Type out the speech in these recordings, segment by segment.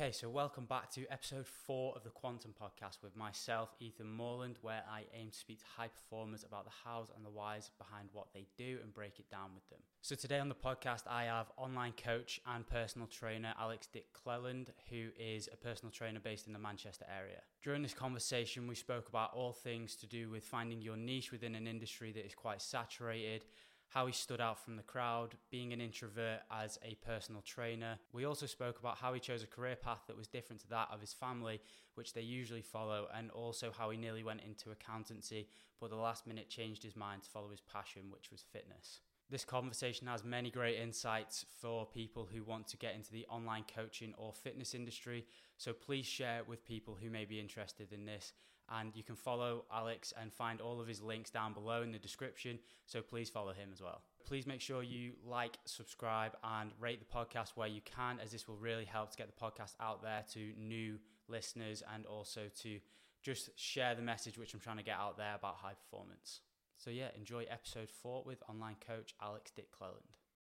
Okay, so welcome back to episode four of the Quantum Podcast with myself, Ethan Moreland, where I aim to speak to high performers about the hows and the whys behind what they do and break it down with them. So today on the podcast, I have online coach and personal trainer Alex Dick Cleland, who is a personal trainer based in the Manchester area. During this conversation, we spoke about all things to do with finding your niche within an industry that is quite saturated how he stood out from the crowd, being an introvert as a personal trainer. We also spoke about how he chose a career path that was different to that of his family, which they usually follow, and also how he nearly went into accountancy, but the last minute changed his mind to follow his passion, which was fitness. This conversation has many great insights for people who want to get into the online coaching or fitness industry. So please share it with people who may be interested in this and you can follow Alex and find all of his links down below in the description. So please follow him as well. Please make sure you like, subscribe, and rate the podcast where you can, as this will really help to get the podcast out there to new listeners and also to just share the message which I'm trying to get out there about high performance. So, yeah, enjoy episode four with online coach Alex Dick Cleland.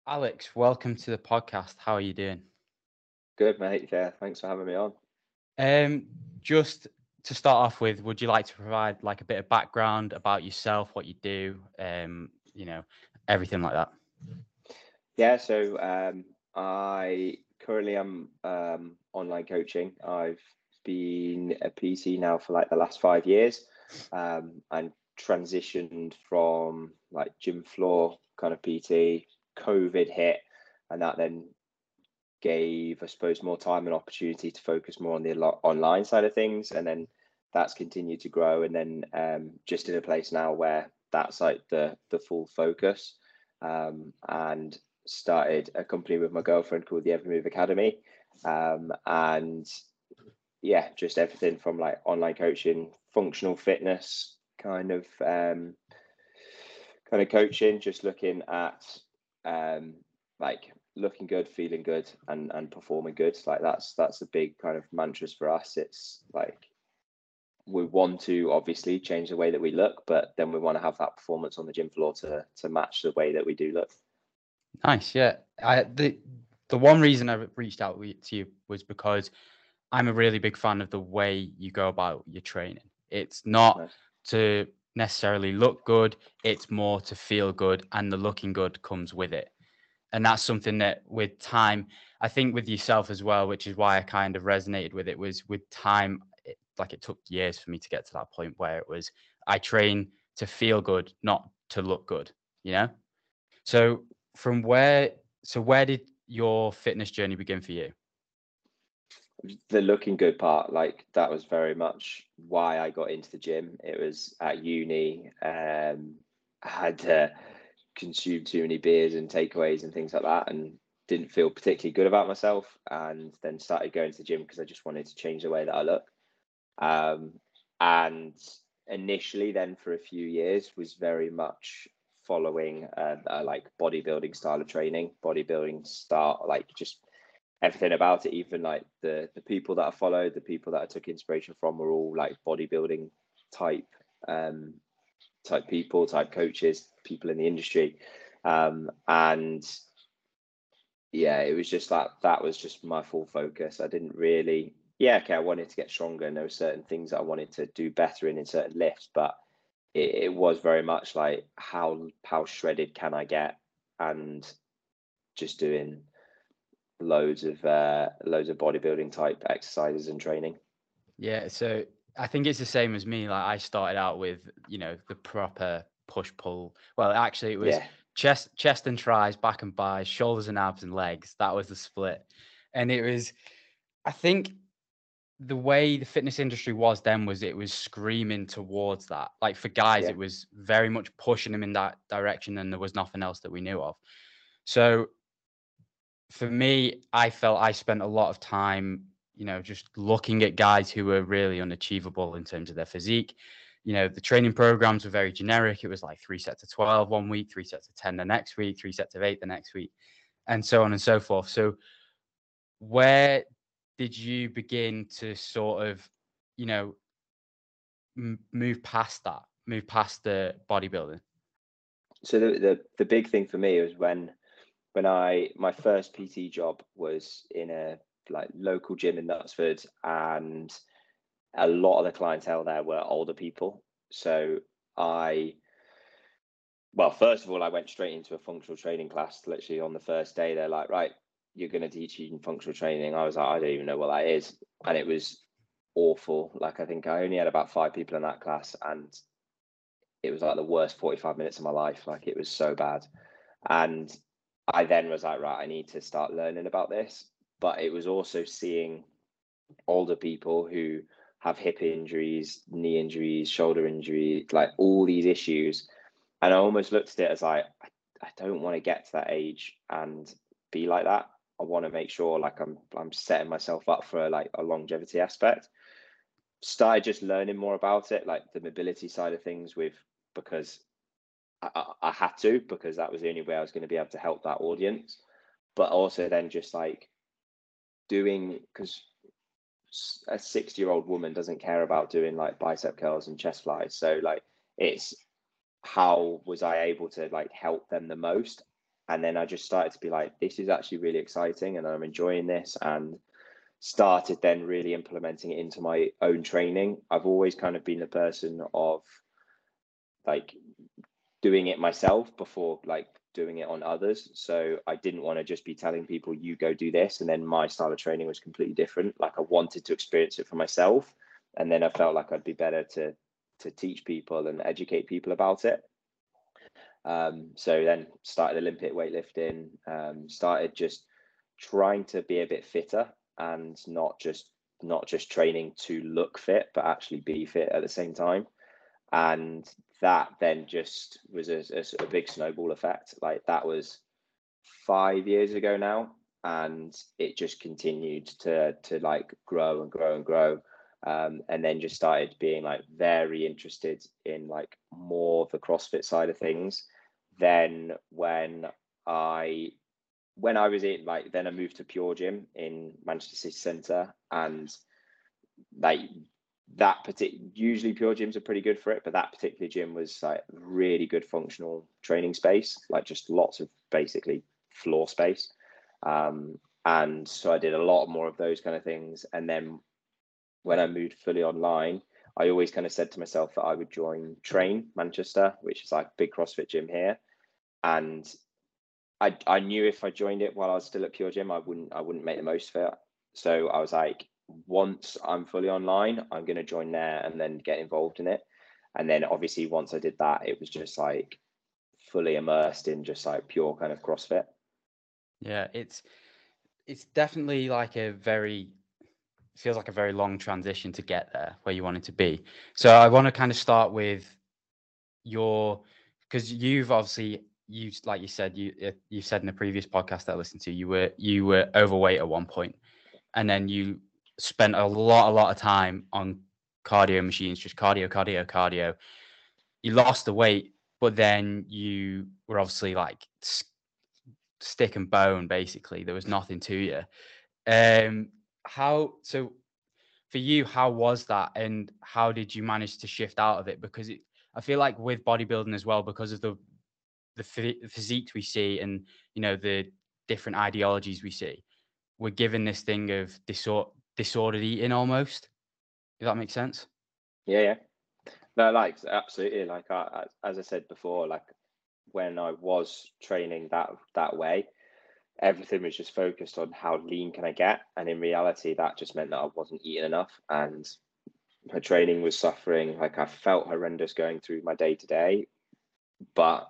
Alex, welcome to the podcast. How are you doing? Good, mate. Yeah, thanks for having me on. Um, just to start off with, would you like to provide like a bit of background about yourself, what you do, um, you know, everything like that? Yeah, so um, I currently am um, online coaching. I've been a PT now for like the last five years, um, and transitioned from like gym floor kind of PT. COVID hit, and that then gave, I suppose, more time and opportunity to focus more on the online side of things, and then that's continued to grow. And then um, just in a place now where that's like the the full focus, um, and started a company with my girlfriend called the Every Move Academy, um, and yeah, just everything from like online coaching, functional fitness, kind of um, kind of coaching, just looking at um, like looking good, feeling good, and and performing good. Like that's that's a big kind of mantras for us. It's like we want to obviously change the way that we look, but then we want to have that performance on the gym floor to to match the way that we do look. Nice, yeah. I the the one reason I reached out to you was because I'm a really big fan of the way you go about your training. It's not nice. to necessarily look good; it's more to feel good, and the looking good comes with it and that's something that with time i think with yourself as well which is why i kind of resonated with it was with time like it took years for me to get to that point where it was i train to feel good not to look good you know? So from where so where did your fitness journey begin for you? The looking good part like that was very much why i got into the gym. It was at uni um I had consumed too many beers and takeaways and things like that and didn't feel particularly good about myself and then started going to the gym because I just wanted to change the way that I look. Um, and initially then for a few years was very much following uh, uh, like bodybuilding style of training, bodybuilding style, like just everything about it, even like the the people that I followed, the people that I took inspiration from were all like bodybuilding type um type people, type coaches, people in the industry. Um, and yeah, it was just that that was just my full focus. I didn't really, yeah, okay, I wanted to get stronger and there were certain things that I wanted to do better in in certain lifts, but it, it was very much like how how shredded can I get and just doing loads of uh loads of bodybuilding type exercises and training. Yeah, so I think it's the same as me. Like I started out with, you know, the proper push pull. Well, actually, it was yeah. chest, chest and tries, back and buys, shoulders and abs and legs. That was the split, and it was. I think the way the fitness industry was then was it was screaming towards that. Like for guys, yeah. it was very much pushing them in that direction, and there was nothing else that we knew of. So for me, I felt I spent a lot of time you know, just looking at guys who were really unachievable in terms of their physique. You know, the training programs were very generic. It was like three sets of 12 one week, three sets of 10 the next week, three sets of eight the next week, and so on and so forth. So, where did you begin to sort of, you know, m- move past that, move past the bodybuilding? So the, the the big thing for me was when when I my first PT job was in a like local gym in Knutsford, and a lot of the clientele there were older people. So I, well, first of all, I went straight into a functional training class. Literally on the first day, they're like, "Right, you're going to teach you functional training." I was like, "I don't even know what that is," and it was awful. Like I think I only had about five people in that class, and it was like the worst 45 minutes of my life. Like it was so bad. And I then was like, right, I need to start learning about this. But it was also seeing older people who have hip injuries, knee injuries, shoulder injuries, like all these issues. And I almost looked at it as like, I, I don't want to get to that age and be like that. I want to make sure like I'm I'm setting myself up for like a longevity aspect. Started just learning more about it, like the mobility side of things with because I, I, had to because that was the only way I was going to be able to help that audience. But also then just like doing because a 60 year old woman doesn't care about doing like bicep curls and chest flies. So like it's how was I able to like help them the most? And then I just started to be like, this is actually really exciting and I'm enjoying this and started then really implementing it into my own training. I've always kind of been the person of like doing it myself before like doing it on others. So I didn't want to just be telling people you go do this and then my style of training was completely different. Like I wanted to experience it for myself and then I felt like I'd be better to to teach people and educate people about it. Um, so then started Olympic weightlifting, um, started just trying to be a bit fitter and not just not just training to look fit, but actually be fit at the same time. And that then just was a, a, a big snowball effect. Like that was five years ago now, and it just continued to to like grow and grow and grow. Um, and then just started being like very interested in like more of the CrossFit side of things. Then when I when I was in like then I moved to Pure Gym in Manchester City Centre and like that particular usually pure gyms are pretty good for it but that particular gym was like really good functional training space like just lots of basically floor space. Um, and so i did a lot more of those kind of things. And then when i moved fully online i always kind of said to myself that i would join train manchester which is like big crossfit gym here and I, I knew if I joined it while I was still at Pure Gym, I wouldn't I wouldn't make the most of it. So I was like, once I'm fully online, I'm going to join there and then get involved in it. And then obviously, once I did that, it was just like fully immersed in just like pure kind of CrossFit. Yeah, it's it's definitely like a very feels like a very long transition to get there where you wanted to be. So I want to kind of start with your because you've obviously you like you said you you said in the previous podcast that I listened to you were you were overweight at one point and then you spent a lot, a lot of time on cardio machines, just cardio, cardio, cardio. You lost the weight, but then you were obviously like stick and bone, basically. There was nothing to you. Um, how so for you? How was that, and how did you manage to shift out of it? Because it, I feel like with bodybuilding as well, because of the the physique we see, and you know the different ideologies we see, we're given this thing of disor- disordered eating almost. Does that make sense? Yeah, yeah. No, like absolutely. Like I, as I said before, like when I was training that that way, everything was just focused on how lean can I get, and in reality, that just meant that I wasn't eating enough, and my training was suffering. Like I felt horrendous going through my day to day, but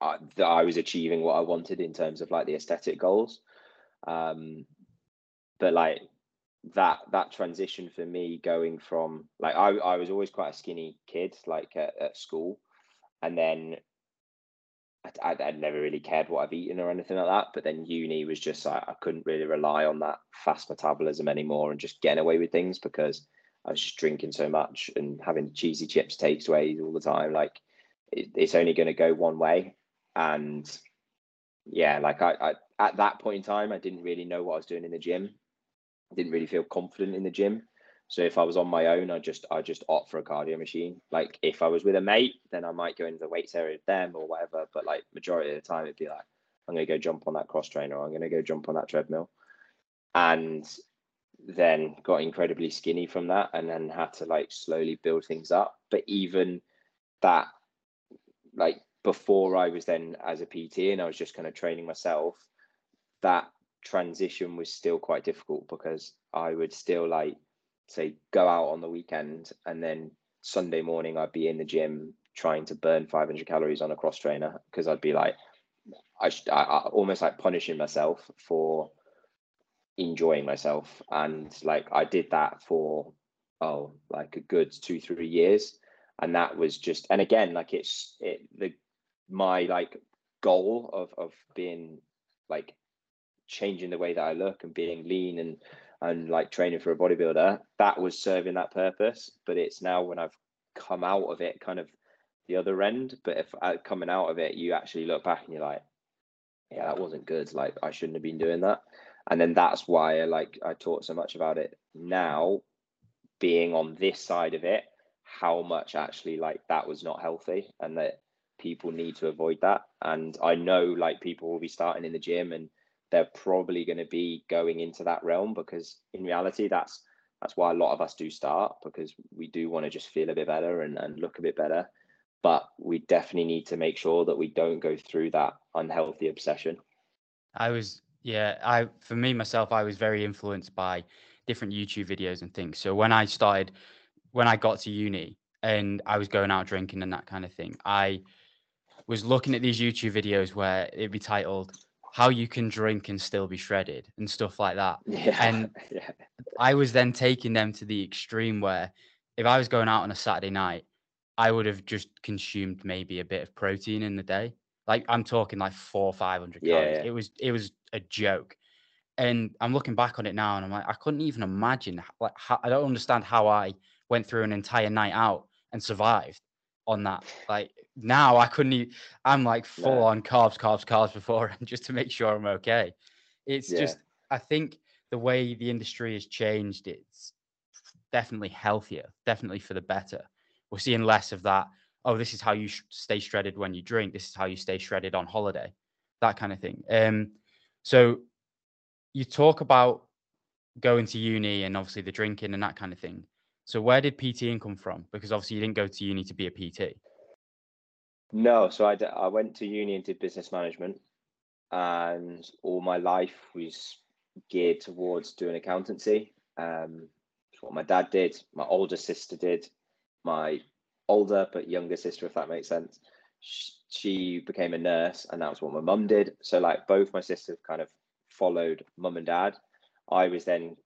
I, I was achieving what I wanted in terms of like the aesthetic goals. Um, but like that that transition for me going from like I, I was always quite a skinny kid like at, at school and then I, would never really cared what I've eaten or anything like that but then uni was just like I couldn't really rely on that fast metabolism anymore and just getting away with things because I was just drinking so much and having cheesy chips takeaways all the time. Like it, it's only going to go one way. And yeah like I, I at that point in time I didn't really know what I was doing in the gym. Didn't really feel confident in the gym. So if I was on my own, I just I just opt for a cardio machine. Like if I was with a mate, then I might go into the weights area with them or whatever. But like majority of the time, it'd be like I'm gonna go jump on that cross trainer, or I'm gonna go jump on that treadmill. and then got incredibly skinny from that and then had to like slowly build things up but even that like before i was then as a pt and i was just kind of training myself that transition was still quite difficult because i would still like say go out on the weekend and then sunday morning i'd be in the gym trying to burn 500 calories on a cross trainer because i'd be like I, I, I almost like punishing myself for enjoying myself. And like i did that for oh like a good two three years. And that was just and again like it's it the my like goal of of being like changing the way that i look and being lean and and like training for a bodybuilder that was serving that purpose but it's now when i've come out of it kind of the other end. But if I, uh, coming out of it you actually look back and you're like yeah that wasn't good. Like i shouldn't have been doing that. And then that's why I like I talk so much about it now being on this side of it how much actually like that was not healthy and that people need to avoid that. And I know like people will be starting in the gym and they're probably going to be going into that realm because in reality that's that's why a lot of us do start because we do want to just feel a bit better and, and look a bit better but we definitely need to make sure that we don't go through that unhealthy obsession i was yeah, I for me myself, I was very influenced by different YouTube videos and things. So when I started, when I got to uni and I was going out drinking and that kind of thing, I was looking at these YouTube videos where it'd be titled "How You Can Drink and Still Be Shredded" and stuff like that. Yeah, and yeah. I was then taking them to the extreme where if I was going out on a Saturday night, I would have just consumed maybe a bit of protein in the day. Like I'm talking like four, five hundred Yeah, calories. yeah. It was it was a joke. And I'm looking back on it now, and I'm like, I couldn't even imagine. Like, how, I don't understand how I went through an entire night out and survived on that. Like now, I couldn't. Even, I'm like full on carbs, carbs, carbs before, and just to make sure I'm okay. It's Yeah. just, I think the way the industry has changed, it's definitely healthier, definitely for the better. We're seeing less of that. Oh, this is how you sh- stay shredded when you drink. This is how you stay shredded on holiday, that kind of thing. Um, so you talk about going to uni and obviously the drinking and that kind of thing. So where did PTing come from? Because obviously you didn't go to uni to be a PT. No, so I, d- I went to uni and did business management, and all my life was geared towards doing accountancy. Um, it's what my dad did, my older sister did, my older but younger sister, if that makes sense. She, she became a nurse, and that was what my mum did. So, like, both my sisters kind of followed mum and dad. I was then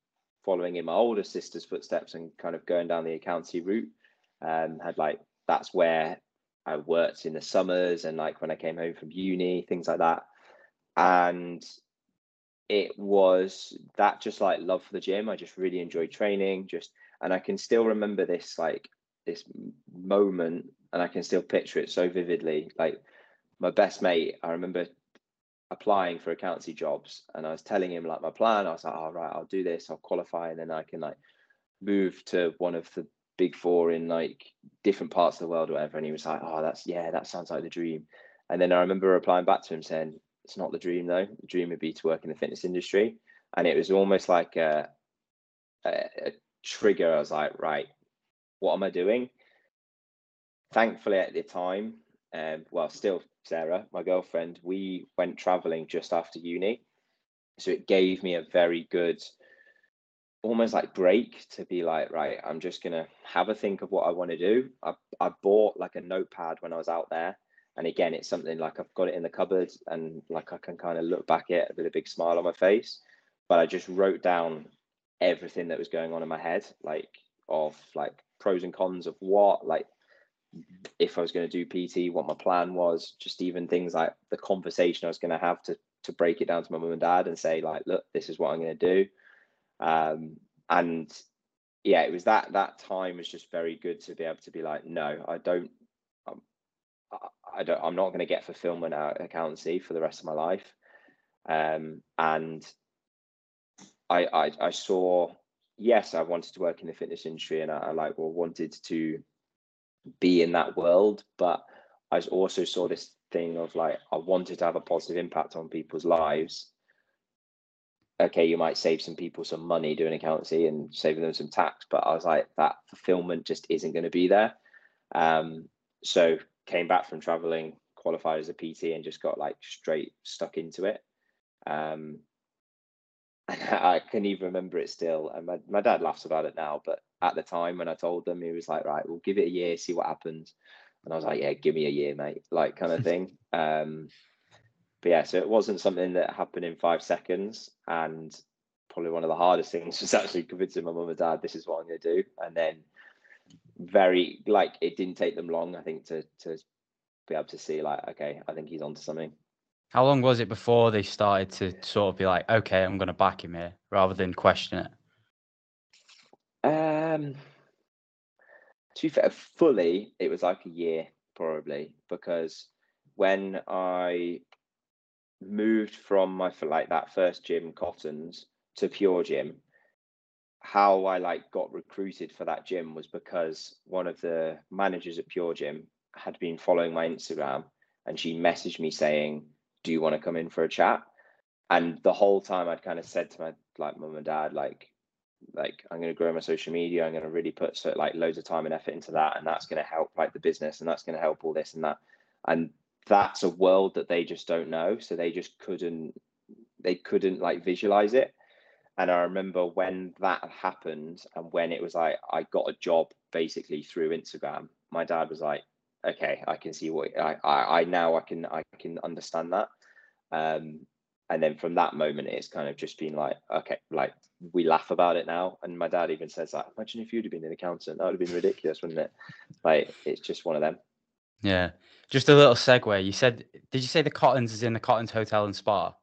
following in my older sister's footsteps and kind of going down the accountancy route. Um, had like that's where I worked in the summers and like when I came home from uni, things like that. And it was that just like love for the gym. I just really enjoyed training. Just and I can still remember this like this moment, and I can still picture it so vividly. Like my best mate, I remember applying for accountancy jobs, and I was telling him like my plan. I was like, "All right, I'll do this. I'll qualify, and then I can like move to one of the big four in like different parts of the world or whatever and he was like oh that's yeah that sounds like the dream. And then i remember replying back to him saying it's not the dream though. The dream would be to work in the fitness industry. And it was almost like a, a, a trigger. I was like right what am i doing? Thankfully at the time um, well still sarah my girlfriend we went traveling just after uni. So it gave me a very good almost like break to be like right i'm just gonna have a think of what i want to do. I, I bought like a notepad when i was out there and again it's something like i've got it in the cupboard and like i can kind of look back at it with a big smile on my face but i just wrote down everything that was going on in my head like of like pros and cons of what like if i was going to do pt what my plan was just even things like the conversation i was going to have to to break it down to my mum and dad and say like look this is what i'm going to do um, and yeah, it was that that time was just very good to be able to be like, no, I don't, um, I, don't, I'm not going to get fulfillment out of accountancy for the rest of my life. Um, and I, I, I saw, yes, I wanted to work in the fitness industry, and I, I like, well, wanted to be in that world, but I also saw this thing of like, I wanted to have a positive impact on people's lives okay, you might save some people some money doing accountancy and saving them some tax, but I was like, that fulfillment just isn't going to be there. Um, so came back from traveling, qualified as a PT, and just got like straight stuck into it. Um, I can even remember it still. And my, my dad laughs about it now, but at the time when I told them, he was like, right, we'll give it a year, see what happens. And I was like, yeah, give me a year, mate, like kind of thing. Um, but yeah, so it wasn't something that happened in five seconds. And probably one of the hardest things was actually convincing my mum and dad this is what I'm going to do. And then very like it didn't take them long, I think, to to be able to see like, okay, I think he's onto something. How long was it before they started to sort of be like, okay, I'm going to back him here, rather than question it? Um, to be fair, fully, it was like a year probably because when I moved from my like that first gym, Cottons, to Pure Gym, how I like got recruited for that gym was because one of the managers at Pure Gym had been following my Instagram and she messaged me saying, Do you want to come in for a chat? And the whole time I'd kind of said to my like mum and dad, like, like I'm going to grow my social media. I'm going to really put so, like loads of time and effort into that, and that's going to help like the business, and that's going to help all this and that. And that's a world that they just don't know, so they just couldn't they couldn't like visualize it. And I remember when that happened, and when it was like I got a job basically through Instagram. My dad was like, "Okay, I can see what I I, I now I can I can understand that." Um, and then from that moment it's kind of just been like okay like we laugh about it now and my dad even says like imagine if you'd have been an accountant that would have been ridiculous wouldn't it like it's just one of them yeah. Just a little segue. You said did you say the cottons is in the cottons hotel and spa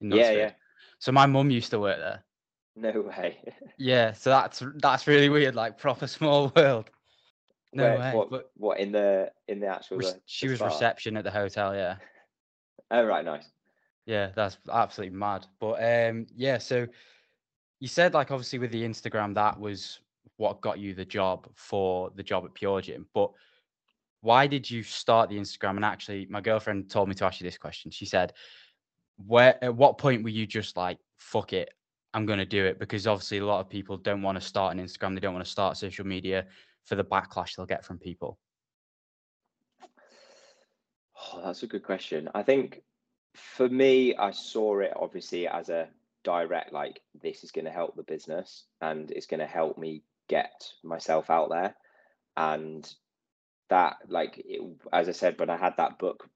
yeah yeah. So my mum used to work there. No way. Yeah so that's that's really weird like proper small world. No Where, way what, but what in the in the actual re- the, she the was spa? reception at the hotel yeah. Oh right nice. Yeah, that's absolutely mad. But um, yeah, so you said like obviously with the Instagram that was what got you the job for the job at Pure Gym. But why did you start the Instagram? And actually, my girlfriend told me to ask you this question. She said, "Where at what point were you just like fuck it, I'm going to do it?" Because obviously a lot of people don't want to start an Instagram. They don't want to start social media for the backlash they'll get from people. Oh, that's a good question. I think for me, I saw it obviously as a direct, like, this is going to help the business and it's going to help me get myself out there. And that, like, it, as I said, when I had that book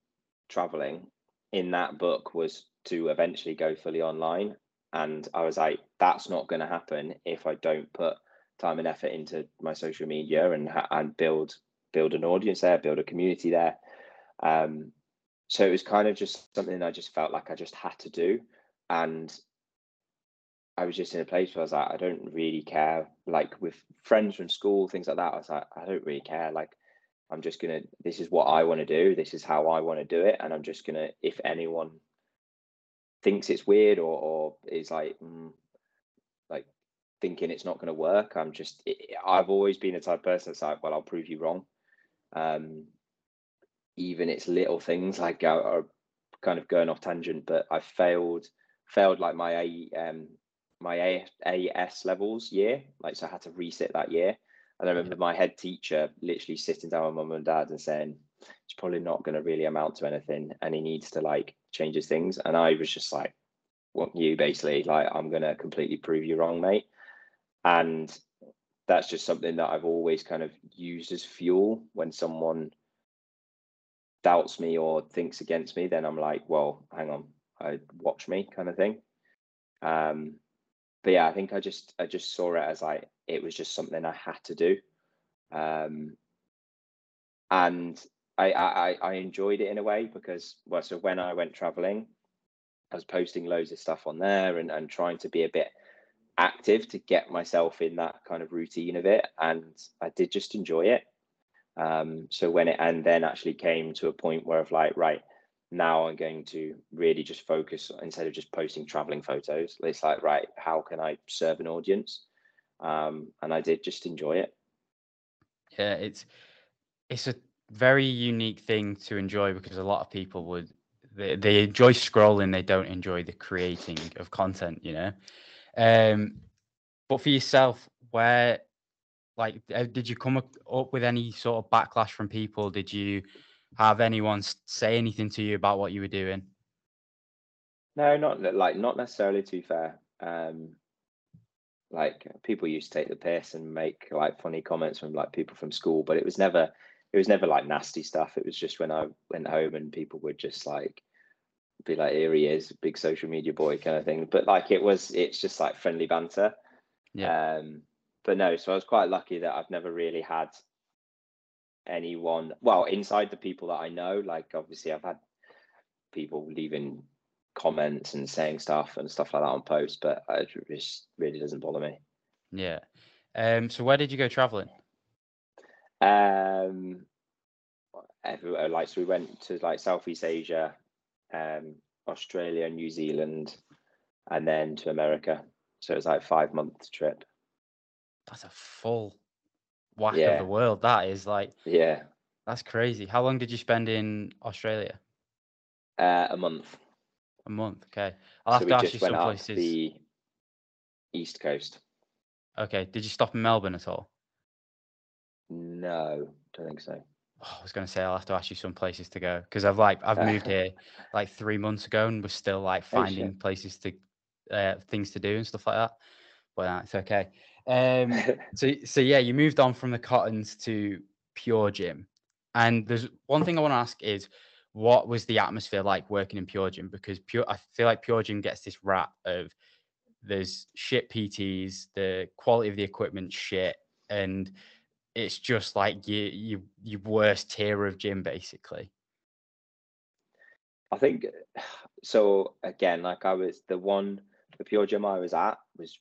traveling, in that book was to eventually go fully online. And I was like, that's not going to happen if I don't put time and effort into my social media and and build build an audience there, build a community there. Um, so it was kind of just something I just felt like I just had to do. And I was just in a place where I was like, I don't really care. Like with friends from school, things like that, I was like, I don't really care. Like, I'm just gonna. This is what I want to do. This is how I want to do it, and I'm just gonna. If anyone thinks it's weird or or is like, mm, like thinking it's not going to work, I'm just. It, I've always been a type of person that's like, well, I'll prove you wrong. Um, even it's little things like uh, are kind of going off tangent, but I failed failed like my A um my A, AS levels year, like so I had to resit that year. And I remember my head teacher literally sitting down with mum and dad and saying, it's probably not going to really amount to anything and he needs to like change his things. And I was just like, what you basically like, I'm going to completely prove you wrong, mate. And that's just something that I've always kind of used as fuel when someone doubts me or thinks against me, then I'm like, well, hang on, I watch me kind of thing. Um, but yeah, I think I just I just saw it as like it was just something I had to do, um, and I, I I enjoyed it in a way because well, so when I went traveling, I was posting loads of stuff on there and and trying to be a bit active to get myself in that kind of routine of it, and I did just enjoy it. Um, so when it and then actually came to a point where of like, right, now I'm going to really just focus instead of just posting traveling photos. It's like, right, how can I serve an audience? Um, and I did just enjoy it. Yeah, it's it's a very unique thing to enjoy because a lot of people would they, they enjoy scrolling, they don't enjoy the creating of content, you know. Um, but for yourself, where like uh, did you come up, up with any sort of backlash from people? Did you have anyone say anything to you about what you were doing? No, not like not necessarily. To be fair, um, like people used to take the piss and make like funny comments from like people from school, but it was never it was never like nasty stuff. It was just when I went home and people would just like be like, here he is, big social media boy kind of thing. But like it was, it's just like friendly banter. Yeah. Um, but no, so I was quite lucky that I've never really had anyone, well, inside the people that I know, like obviously I've had people leaving comments and saying stuff and stuff like that on posts, but it just really doesn't bother me. Yeah. Um, so where did you go traveling? Um, everywhere. Like so, we went to like Southeast Asia, um, Australia, New Zealand, and then to America. So it was like five month trip. That's a full whack yeah. of the world. That is like yeah, that's crazy. How long did you spend in Australia? Uh, a month. A month. Okay, I'll so have to ask you some places. The east coast. Okay. Did you stop in Melbourne at all? No, don't think so. Oh, I was going to say I'll have to ask you some places to go because I've like I've moved here like three months ago and we're still like oh, finding oh, places to uh, things to do and stuff like that. But uh, it's okay. Um, so so yeah, you moved on from the Cottons to Pure Gym, and there's one thing I want to ask is what was the atmosphere like working in Pure Gym? Because Pure, I feel like Pure Gym gets this rap of there's shit PTs, the quality of the equipment shit, and it's just like you you your worst tier of gym basically. I think so. Again, like I was the one, the pure gym I was at was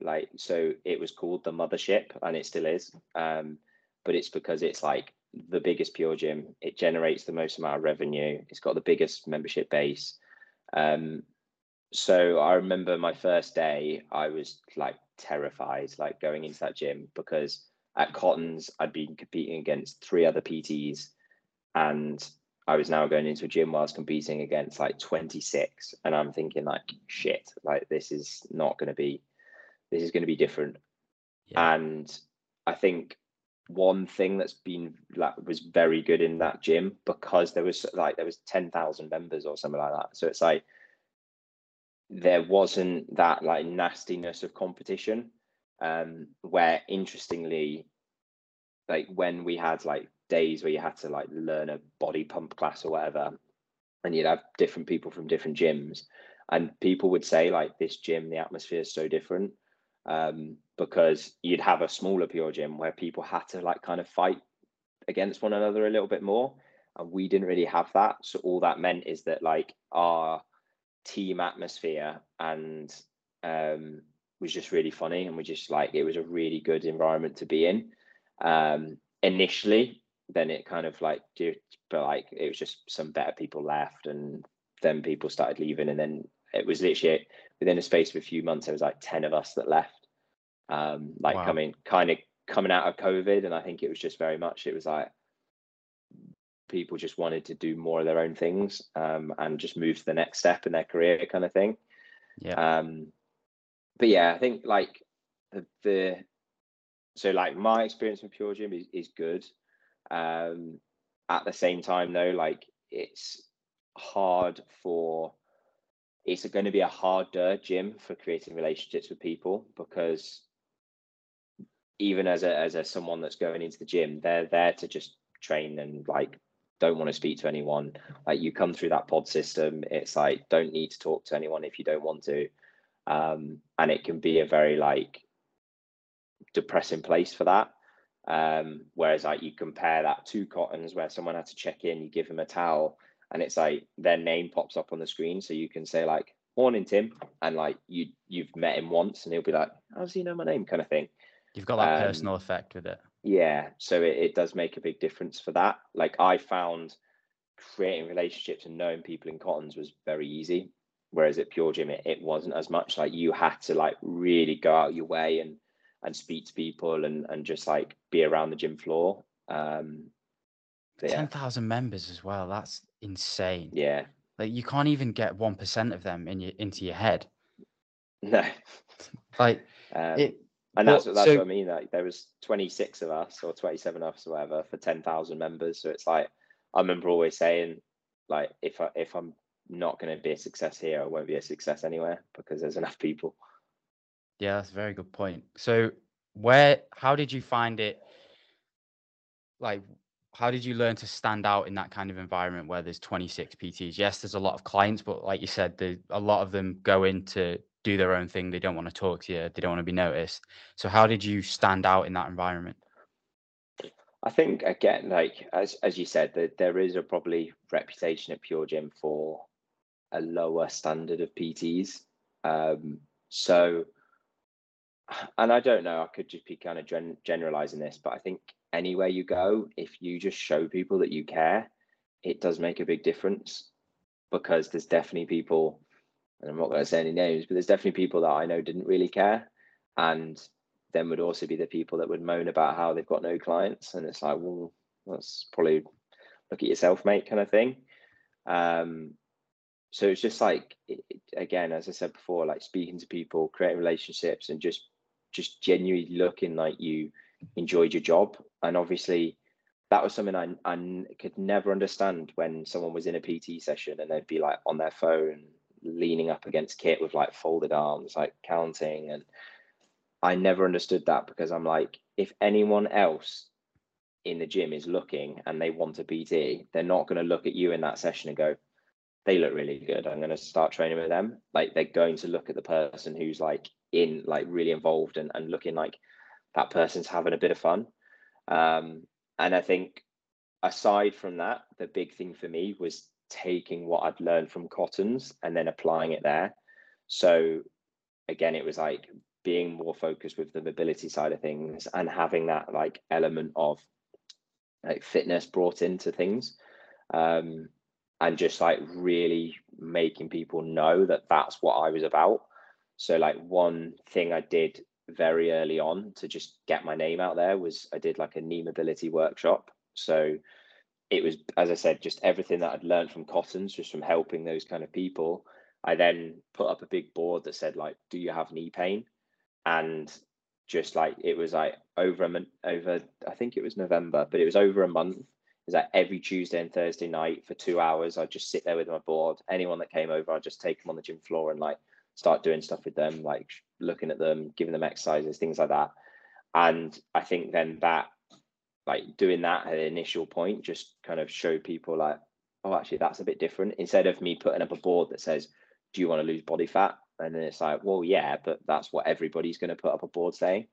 like so. It was called the mothership, and it still is. Um, but it's because it's like the biggest pure gym. It generates the most amount of revenue. It's got the biggest membership base. Um, so I remember my first day, I was like terrified, like going into that gym because at Cottons, I'd been competing against three other PTs, and I was now going into a gym whilst competing against like 26, and I'm thinking like, shit, like this is not going to be, this is going to be different. Yeah. And I think one thing that's been like was very good in that gym because there was like there was 10,000 members or something like that. So it's like there wasn't that like nastiness of competition um, where interestingly, like when we had like days where you had to like learn a body pump class or whatever, and you'd have different people from different gyms, and people would say like this gym, the atmosphere is so different um, because you'd have a smaller pure gym where people had to like kind of fight against one another a little bit more, and we didn't really have that. So all that meant is that like our team atmosphere and um, was just really funny and we just like it was a really good environment to be in um initially then it kind of like but like it was just some better people left and then people started leaving and then it was literally within a space of a few months there was like 10 of us that left um like wow. coming kind of coming out of covid and i think it was just very much it was like people just wanted to do more of their own things um and just move to the next step in their career kind of thing yeah um but yeah, I think like the, the so like my experience with Pure Gym is, is good. Um, at the same time though, like it's hard for it's going to be a harder gym for creating relationships with people because even as a as a someone that's going into the gym, they're there to just train and like don't want to speak to anyone. Like you come through that pod system, it's like don't need to talk to anyone if you don't want to um, and it can be a very like depressing place for that. Um, whereas like you compare that to Cottons, where someone had to check in, you give them a towel, and it's like their name pops up on the screen, so you can say like "Morning, Tim," and like you you've met him once, and he'll be like, "How does he know my name?" kind of thing. You've got that um, personal effect with it. Yeah, so it, it does make a big difference for that. Like I found creating relationships and knowing people in Cottons was very easy whereas at pure gym it, it wasn't as much like you had to like really go out your way and and speak to people and and just like be around the gym floor um yeah. 10,000 members as well that's insane yeah Like you can't even get one percent of them in your into your head. No. Like Um, it. and that's what that's so- what I mean. Like there was 26 of us or 27 of us or whatever for 10,000 members. So it's like I remember always saying, like if I if I'm not going to be a success here, I won't be a success anywhere because there's enough people. Yeah, that's a very good point. So where how did you find it like how did you learn to stand out in that kind of environment where there's 26 PTs? Yes, there's a lot of clients, but like you said, the, a lot of them go in to do their own thing. They don't want to talk to you. They don't want to be noticed. So how did you stand out in that environment? I think again, like as as you said, that there is a probably reputation at Pure Gym for a lower standard of PTs. Um, so, and I don't know, I could just be kind of gen- generalizing this, but I think anywhere you go, if you just show people that you care, it does make a big difference because there's definitely people, and I'm not going to say any names, but there's definitely people that I know didn't really care. And then would also be the people that would moan about how they've got no clients. And it's like, well, that's probably look at yourself, mate, kind of thing. Um, so it's just like it, again, as I said before, like speaking to people, creating relationships, and just just genuinely looking like you enjoyed your job. And obviously, that was something I, I could never understand when someone was in a PT session and they'd be like on their phone, leaning up against kit with like folded arms, like counting. And I never understood that because I'm like, if anyone else in the gym is looking and they want a PT, they're not going to look at you in that session and go, they look really good. I'm going to start training with them. Like they're going to look at the person who's like in, like really involved and, and looking like that person's having a bit of fun. Um, and I think aside from that, the big thing for me was taking what I'd learned from Cottons and then applying it there. So again, it was like being more focused with the mobility side of things and having that like element of like fitness brought into things. Um, and just like really making people know that that's what I was about. So like one thing I did very early on to just get my name out there was I did like a knee mobility workshop. So it was, as I said, just everything that I'd learned from Cottons, just from helping those kind of people. I then put up a big board that said like, "Do you have knee pain?" And just like it was like over a month, over I think it was November, but it was over a month. It was like every Tuesday and Thursday night for two hours. I'd just sit there with my board. Anyone that came over, I'd just take them on the gym floor and like start doing stuff with them, like looking at them, giving them exercises, things like that. And I think then that, like doing that at the initial point, just kind of show people like, oh, actually, that's a bit different. Instead of me putting up a board that says, do you want to lose body fat? And then it's like, well, yeah, but that's what everybody's going to put up a board saying.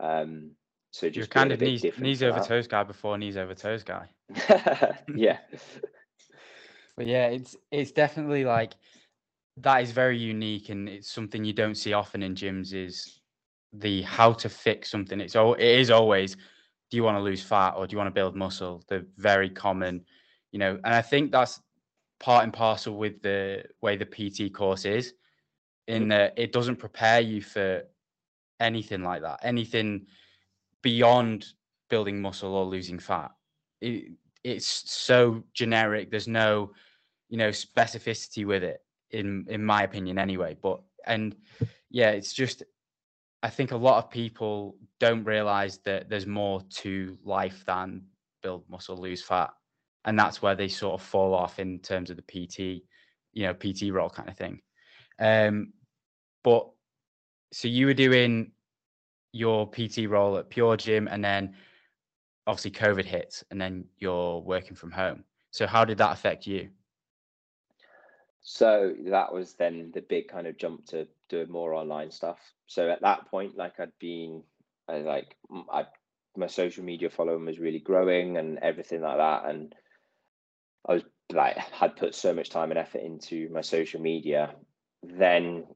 Um, so just You're kind of knees, knees over that. toes guy before knees over toes guy. yeah. But yeah, it's it's definitely like that is very unique and it's something you don't see often in gyms is the how to fix something. It's all it is always do you want to lose fat or do you want to build muscle? They're very common, you know, and I think that's part and parcel with the way the PT course is, in mm. that it doesn't prepare you for anything like that, anything beyond building muscle or losing fat. It, it's so generic. There's no, you know, specificity with it, in in my opinion, anyway. But and yeah, it's just I think a lot of people don't realize that there's more to life than build muscle, lose fat. And that's where they sort of fall off in terms of the PT, you know, PT role kind of thing. Um, but so you were doing your PT role at Pure Gym and then obviously COVID hits and then you're working from home. So how did that affect you? So that was then the big kind of jump to doing more online stuff. So at that point, like I'd been, I like I my social media following was really growing and everything like that, and I was like had put so much time and effort into my social media. Then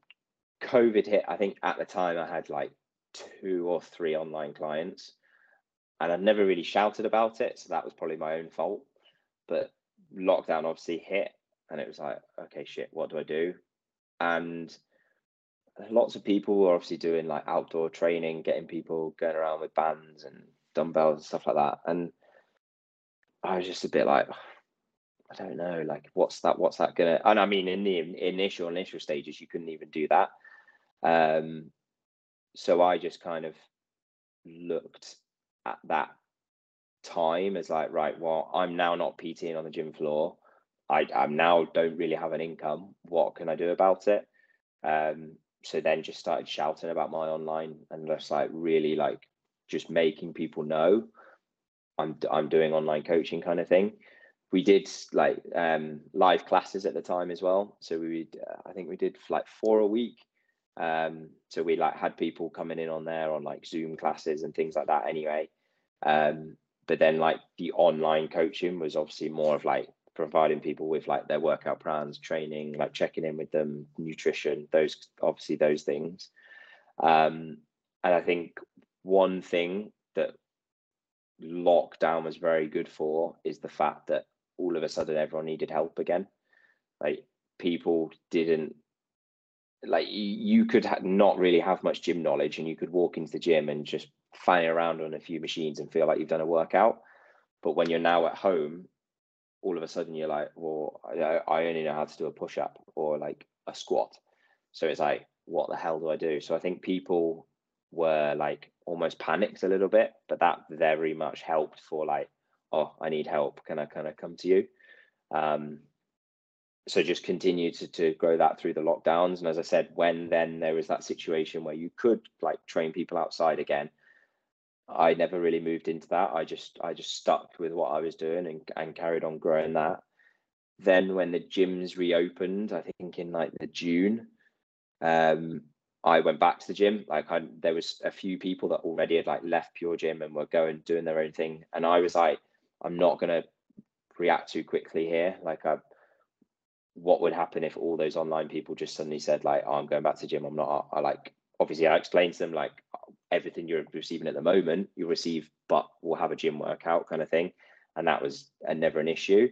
COVID hit. I think at the time I had like two or three online clients, and I'd never really shouted about it, so that was probably my own fault. But lockdown obviously hit, and it was like, okay, shit, what do I do? And lots of people were obviously doing like outdoor training, getting people going around with bands and dumbbells and stuff like that. And I was just a bit like, I don't know, like what's that? What's that gonna? And I mean, in the initial initial stages, you couldn't even do that. Um, so I just kind of looked at that time as like, right, well, I'm now not PTing on the gym floor. I I'm now don't really have an income. What can I do about it? Um, so then just started shouting about my online and just like really like just making people know I'm I'm doing online coaching kind of thing. We did like um, live classes at the time as well. So we uh, I think we did like four a week. Um, so we like had people coming in on there on like Zoom classes and things like that anyway. Um, but then like the online coaching was obviously more of like providing people with like their workout plans, training, like checking in with them, nutrition, those obviously those things. Um, and I think one thing that lockdown was very good for is the fact that all of a sudden everyone needed help again. Like people didn't like you could ha- not really have much gym knowledge and you could walk into the gym and just fanny around on a few machines and feel like you've done a workout but when you're now at home all of a sudden you're like well I, I only know how to do a push-up or like a squat. So it's like what the hell do i do? So i think people were like almost panicked a little bit but that very much helped for like oh i need help. Can i kind of come to you? Um so just continue to, to grow that through the lockdowns. And as i said when then there was that situation where you could like train people outside again i never really moved into that. I just i just stuck with what i was doing and, and carried on growing that. Then when the gyms reopened i think in like the june um i went back to the gym. Like I, there was a few people that already had like left pure gym and were going doing their own thing. And i was like i'm not to react too quickly here. Like i what would happen if all those online people just suddenly said like oh, i'm going back to gym. I'm not i like obviously i explained to them like everything you're receiving at the moment you receive but we'll have a gym workout kind of thing and that was a, never an issue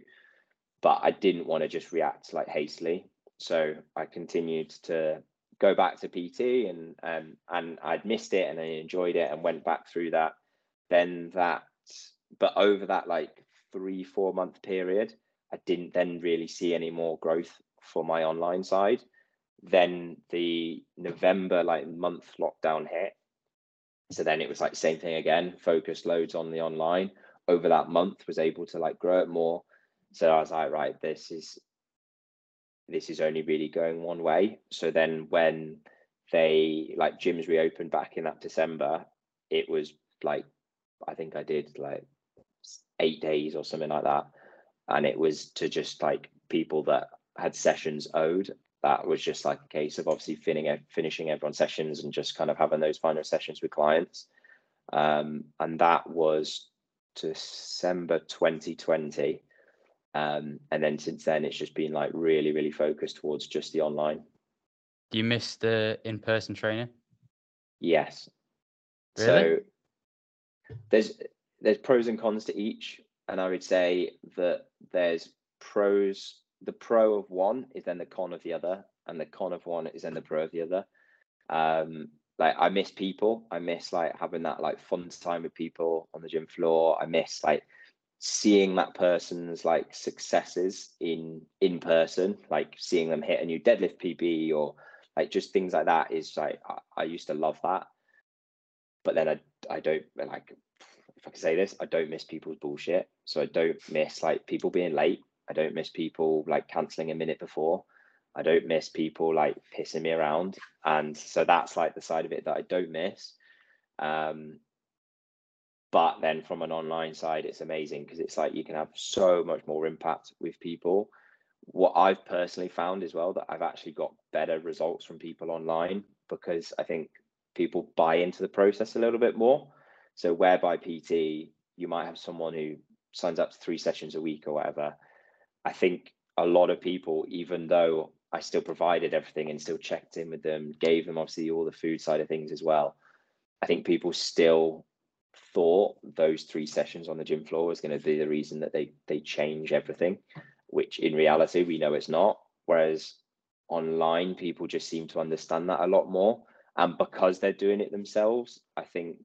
but i didn't want to just react like hastily so i continued to go back to pt and um, and i'd missed it and i enjoyed it and went back through that then that but over that like three four month period I didn't then really see any more growth for my online side. Then the November like month lockdown hit. So then it was like same thing again, focused loads on the online. Over that month was able to like grow it more. So I was like, right, this is this is only really going one way. So then when they like gyms reopened back in that December, it was like I think I did like eight days or something like that and it was to just like people that had sessions owed that was just like a case of obviously finishing finishing everyone's sessions and just kind of having those final sessions with clients. Um, and that was december 2020 um, and then since then it's just been like really really focused towards just the online. Do you miss the in-person training? Yes. Really? so there's there's pros and cons to each. And I would say that there's pros. The pro of one is then the con of the other, and the con of one is then the pro of the other. Um, like I miss people. I miss like having that like fun time with people on the gym floor. I miss like seeing that person's like successes in in person, like seeing them hit a new deadlift PB or like just things like that is like I, I used to love that. But then I I don't like if I can say this, I don't miss people's bullshit. So I don't miss like people being late. I don't miss people like canceling a minute before. I don't miss people like pissing me around. And so that's like the side of it that I don't miss. Um, but then from an online side, it's amazing because it's like you can have so much more impact with people. What I've personally found as well that I've actually got better results from people online because I think people buy into the process a little bit more. So whereby PT, you might have someone who signs up to three sessions a week or whatever. I think a lot of people, even though I still provided everything and still checked in with them, gave them obviously all the food side of things as well. I think people still thought those three sessions on the gym floor was going to be the reason that they they change everything, which in reality we know it's not. Whereas online, people just seem to understand that a lot more, and because they're doing it themselves, I think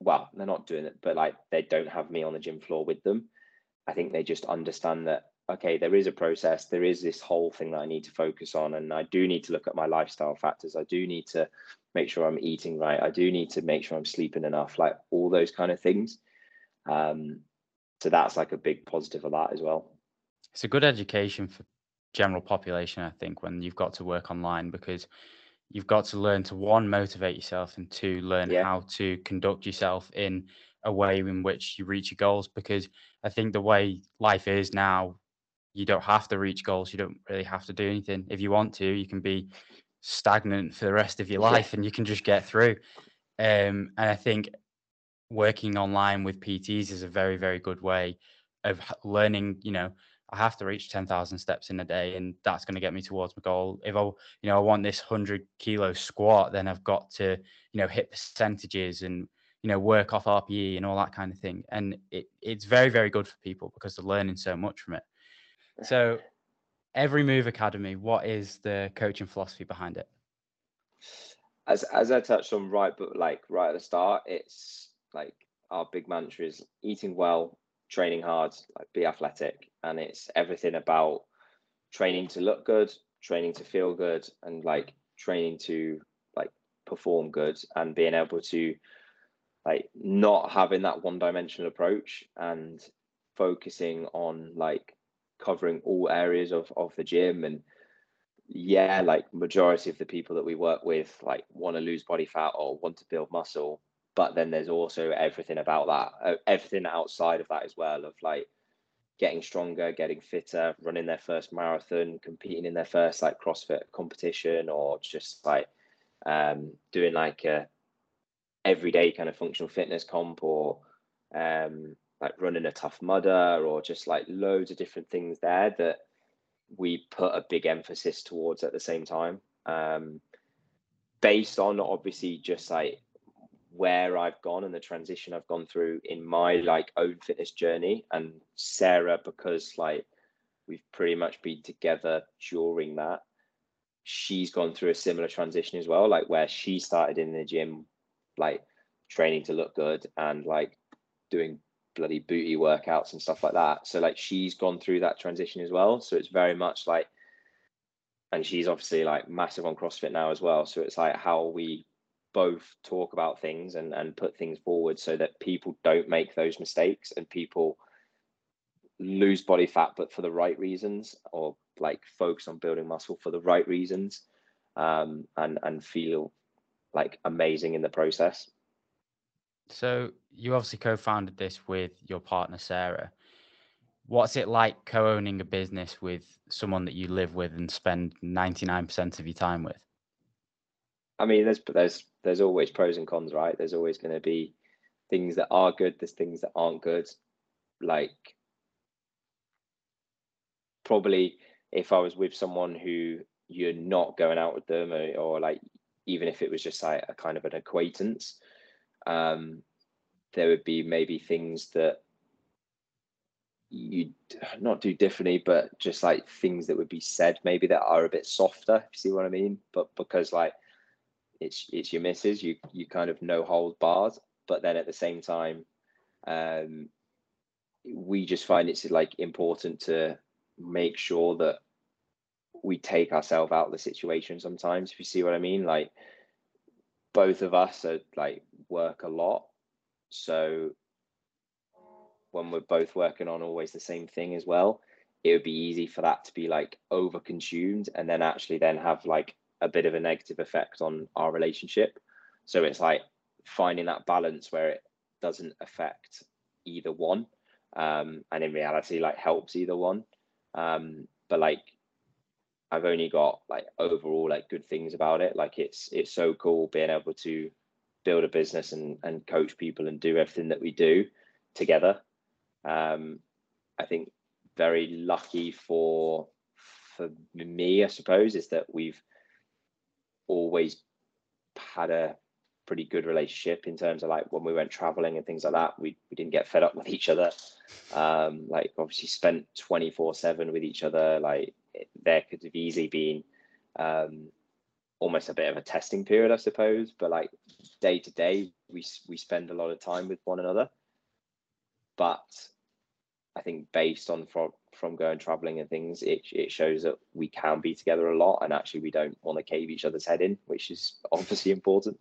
well, they're not doing it, but like they don't have me on the gym floor with them. I think they just understand that okay, there is a process, there is this whole thing that I need to focus on, and I do need to look at my lifestyle factors. I do need to make sure I'm eating right. I do need to make sure I'm sleeping enough, like all those kind of things. Um, so that's like a big positive of that as well. It's a good education for general population, I think, when you've got to work online because you've got to learn to one motivate yourself and two learn yeah. how to conduct yourself in a way in which you reach your goals because i think the way life is now you don't have to reach goals you don't really have to do anything if you want to you can be stagnant for the rest of your life and you can just get through um, and i think working online with pts is a very very good way of learning you know I have to reach 10,000 steps in a day and that's going to get me towards my goal. If I, you know, I want this 100 kilo squat, then I've got to, you know, hit percentages and, you know, work off RPE and all that kind of thing. And it, it's very, very good for people because they're learning so much from it. So, Every Move Academy, what is the coaching philosophy behind it? As, as I touched on right, but like right at the start, it's like our big mantra is eating well, training hard, like be athletic, and it's everything about training to look good, training to feel good, and like training to like perform good, and being able to like not having that one dimensional approach and focusing on like covering all areas of of the gym. And yeah like majority of the people that we work with like want to lose body fat or want to build muscle but then there's also everything about that uh, everything outside of that as well of like getting stronger getting fitter running their first marathon competing in their first like crossfit competition or just like um, doing like a everyday kind of functional fitness comp or um, like running a Tough Mudder or just like loads of different things there that we put a big emphasis towards at the same time. Um, based on obviously just like where I've gone and the transition I've gone through in my like own fitness journey and Sarah because like we've pretty much been together during that she's gone through a similar transition as well like where she started in the gym like training to look good and like doing bloody booty workouts and stuff like that. So like she's gone through that transition as well. So it's very much like and she's obviously like massive on CrossFit now as well. So it's like how we both talk about things and, and put things forward so that people don't make those mistakes and people lose body fat but for the right reasons or like focus on building muscle for the right reasons um, and and feel like amazing in the process so you obviously co-founded this with your partner sarah what's it like co-owning a business with someone that you live with and spend 99% of your time with I mean, there's there's there's always pros and cons, right? There's always going to be things that are good. There's things that aren't good. Like probably if I was with someone who you're not going out with them, or, or like even if it was just like a kind of an acquaintance, um, there would be maybe things that you not do differently, but just like things that would be said maybe that are a bit softer. If you see what I mean? But because like it's it's your misses. You you kind of no hold bars, but then at the same time, um, we just find it's like important to make sure that we take ourselves out of the situation sometimes. If you see what I mean, like both of us are like work a lot, so when we're both working on always the same thing as well, it would be easy for that to be like over consumed and then actually then have like a bit of a negative effect on our relationship. So it's like finding that balance where it doesn't affect either one, um, and in reality, like helps either one. Um, but like I've only got like overall like good things about it. Like it's it's so cool being able to build a business and and coach people and do everything that we do together. Um, I think very lucky for for me, I suppose, is that we've always had a pretty good relationship in terms of like when we went traveling and things like that we, we didn't get fed up with each other um like obviously spent 24 7 with each other like there could have easily been um almost a bit of a testing period i suppose but like day to day we we spend a lot of time with one another but I think based on from from going traveling and things, it it shows that we can be together a lot, and actually we don't want to cave each other's head in, which is obviously important.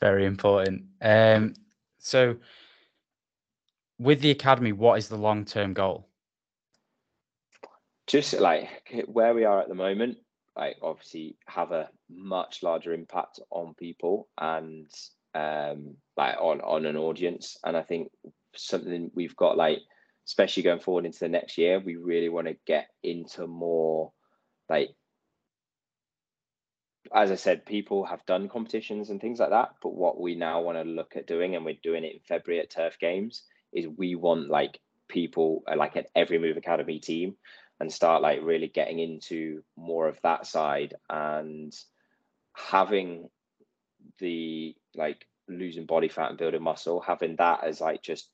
Very important. Um, so, with the academy, what is the long term goal? Just like where we are at the moment, like obviously have a much larger impact on people and um like on on an audience. And i think something we've got like especially going forward into the next year we really want to get into more like as i said people have done competitions and things like that but what we now want to look at doing and we're doing it in february at turf games is we want like people like an every move academy team and start like really getting into more of that side. And having the like losing body fat and building muscle having that as like just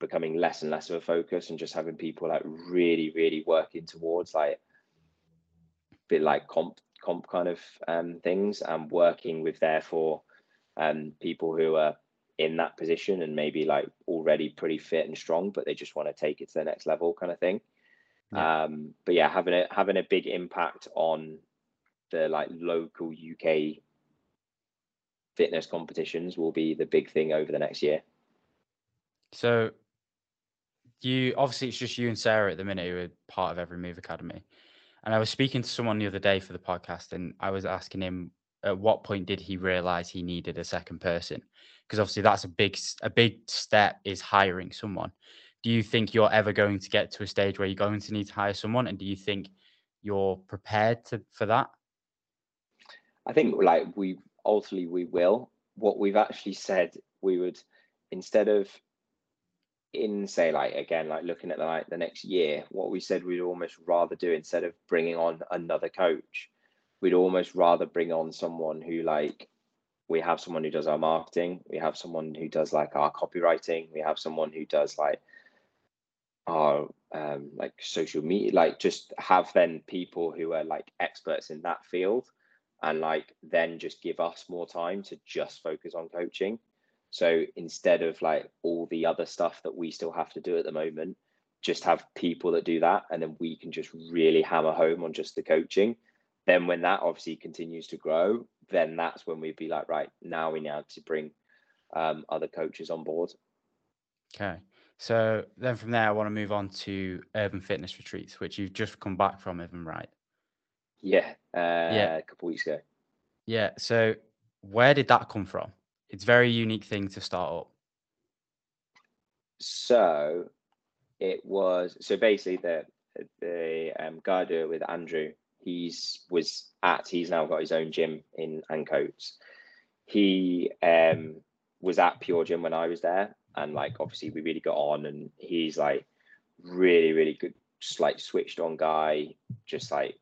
becoming less and less of a focus and just having people like really really working towards like a bit like comp comp kind of um things and working with therefore um people who are in that position and maybe like already pretty fit and strong but they just want to take it to the next level kind of thing yeah. Um, but yeah, having a having a big impact on the like local UK fitness competitions will be the big thing over the next year. So you obviously it's just you and Sarah at the minute who are part of every move academy. And I was speaking to someone the other day for the podcast and I was asking him at what point did he realize he needed a second person? Because obviously that's a big a big step is hiring someone do you think you're ever going to get to a stage where you're going to need to hire someone? And do you think you're prepared to for that? I think like we ultimately we will. What we've actually said we would instead of in say like again like looking at the, like the next year what we said we'd almost rather do instead of bringing on another coach we'd almost rather bring on someone who like we have someone who does our marketing we have someone who does like our copywriting we have someone who does like are um, like social media, like just have then people who are like experts in that field and like then just give us more time to just focus on coaching. So instead of like all the other stuff that we still have to do at the moment, just have people that do that and then we can just really hammer home on just the coaching. Then when that obviously continues to grow, then that's when we'd be like, right, now we need to bring um, other coaches on board. Okay. So then from there, I want to move on to urban fitness retreats, which you've just come back from, Evan, right. Yeah, uh, yeah, a couple weeks ago. Yeah. So where did that come from? It's a very unique thing to start up. So it was so basically the the um, guy do it with Andrew. He's was at he's now got his own gym in Ancoats. He um, was at Pure Gym when I was there, and like obviously we really got on and he's like really really good just like switched on guy just like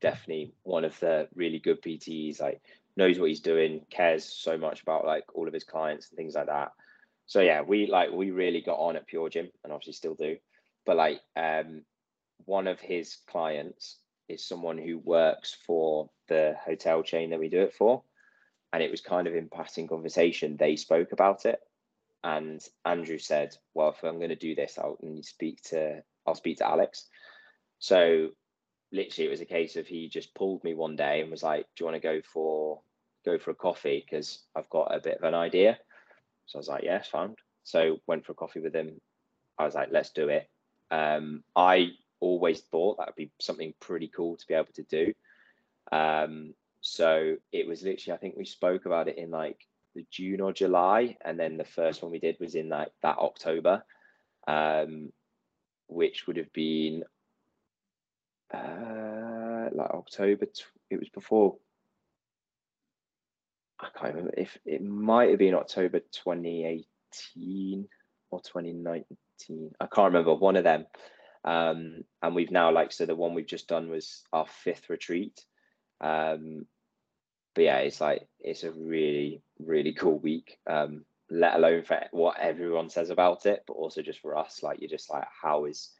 definitely one of the really good pts like knows what he's doing cares so much about like all of his clients and things like that. So yeah we like we really got on at pure gym and obviously still do. But like um one of his clients is someone who works for the hotel chain that we do it for and it was kind of in passing conversation. They spoke about it and Andrew said, "Well, if I'm going to do this, I'll speak to I'll speak to Alex." So literally, it was a case of he just pulled me one day and was like, "Do you want to go for go for a coffee? Because I've got a bit of an idea." So I was like, "Yes, yeah, fine." So went for a coffee with him. I was like, "Let's do it." Um, I always thought that would be something pretty cool to be able to do. Um, so it was literally, I think we spoke about it in like the June or July, and then the first one we did was in like that October, um, which would have been uh, like October. it was before. I can't remember if it might have been October 2018 or 2019. I can't remember one of them. Um, and we've now like so the one we've just done was our fifth retreat. Um, but yeah, it's like it's a really really cool week. Um, let alone for what everyone says about it, but also just for us, like you're just like, how is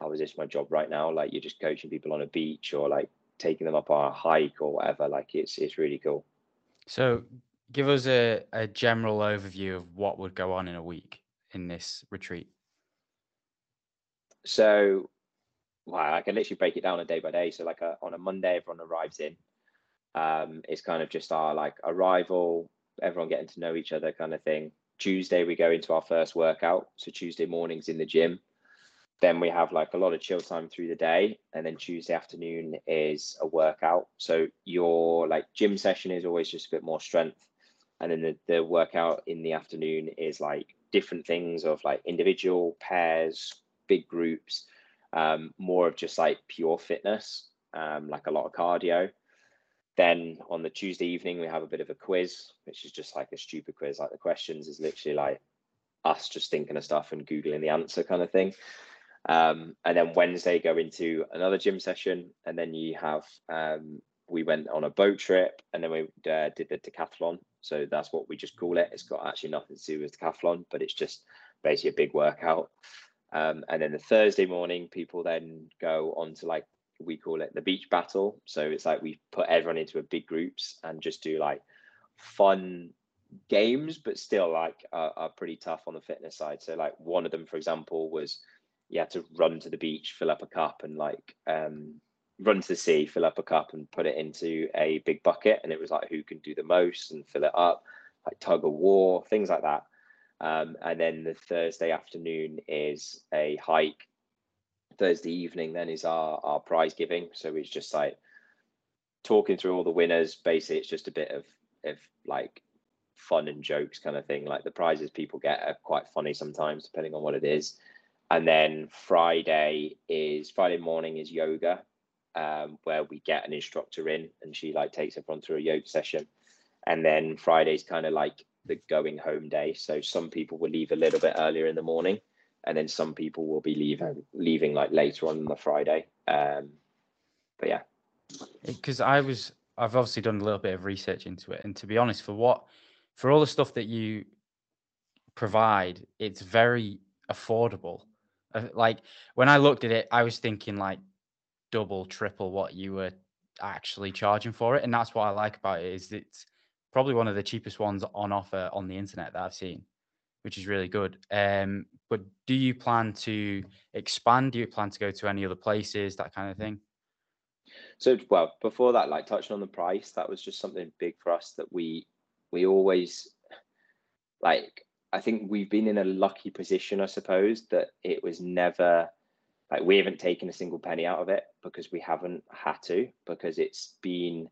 how is this my job right now? Like you're just coaching people on a beach or like taking them up on a hike or whatever. Like it's it's really cool. So give us a, a general overview of what would go on in a week in this retreat. so wow, I can literally break it down a day by day. So like a, on a Monday, everyone arrives in. Um, it's kind of just our like arrival, everyone getting to know each other kind of thing. Tuesday we go into our first workout. So Tuesday mornings in the gym. Then we have like a lot of chill time through the day, and then Tuesday afternoon is a workout. So your like gym session is always just a bit more strength, and then the, the workout in the afternoon is like different things of like individual pairs, big groups, um, more of just like pure fitness, um, like a lot of cardio. Then on the Tuesday evening, we have a bit of a quiz, which is just like a stupid quiz. Like the questions is literally like us just thinking of stuff and Googling the answer kind of thing. Um, and then Wednesday, go into another gym session. And then you have, um, we went on a boat trip and then we uh, did the decathlon. So that's what we just call it. It's got actually nothing to do with decathlon, but it's just basically a big workout. Um, and then the Thursday morning, people then go on to like we call it the beach battle. So it's like we put everyone into a big groups and just do like fun games, but still like are, are pretty tough on the fitness side. So like one of them, for example, was you had to run to the beach, fill up a cup, and like um, run to the sea, fill up a cup, and put it into a big bucket. And it was like who can do the most and fill it up, like tug of war, things like that. Um, and then the Thursday afternoon is a hike Thursday evening then is our our prize giving. So it's just like talking through all the winners. Basically, it's just a bit of of like fun and jokes kind of thing. Like the prizes people get are quite funny sometimes, depending on what it is. And then Friday is Friday morning is yoga, um, where we get an instructor in and she like takes everyone through a yoga session. And then Friday's kind of like the going home day. So some people will leave a little bit earlier in the morning and then some people will be leaving leaving like later on the Friday. Um, but yeah, because I was I've obviously done a little bit of research into it, and to be honest, for what for all the stuff that you provide, it's very affordable. Uh, like when I looked at it, I was thinking like double, triple what you were actually charging for it, and that's what I like about it is it's probably one of the cheapest ones on offer on the internet that I've seen which is really good. Um, but do you plan to expand? Do you plan to go to any other places, that kind of thing? So, well, before that, like touching on the price, that was just something big for us that we we always like. I think we've been in a lucky position, I suppose, that it was never like we haven't taken a single penny out of it because we haven't had to because it's been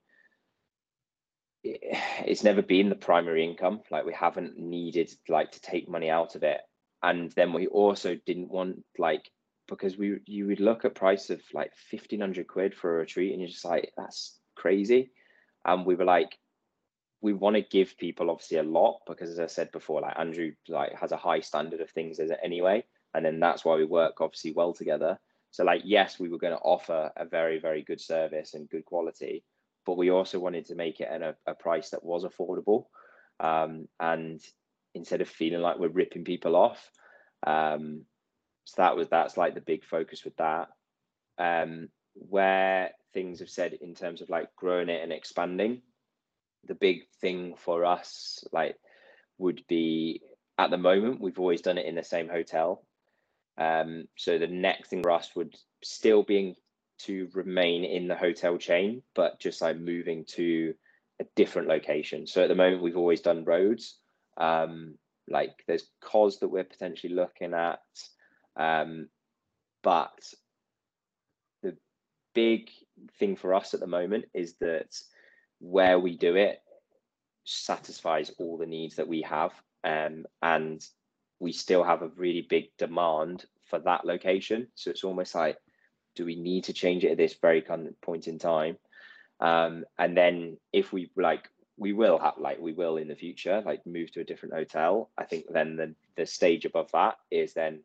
it's never been the primary income. Like we haven't needed like to take money out of it. And then we also didn't want like because we you would look at price of like 1500 quid for a retreat and you're just like that's crazy. And we were like we want to give people obviously a lot because as i said before like andrew like has a high standard of things as it anyway. And then that's why we work obviously well together. So like yes we were going to offer a very very good service and good quality but we also wanted to make it at a, a price that was affordable. Um, and instead of feeling like we're ripping people off, um, so that was that's like the big focus with that. Um, where things have said in terms of like growing it and expanding, the big thing for us like would be at the moment we've always done it in the same hotel. Um, so the next thing for us would still being to remain in the hotel chain, but just like moving to a different location. So at the moment, we've always done Rhodes. Um, like there's Kos that we're potentially looking at, um, but the big thing for us at the moment is that where we do it satisfies all the needs that we have, um, and we still have a really big demand for that location. So it's almost like do we need to change it at this very kind of point in time? Um, and then if we like, we will have like we will in the future like move to a different hotel. I think then the the stage above that is then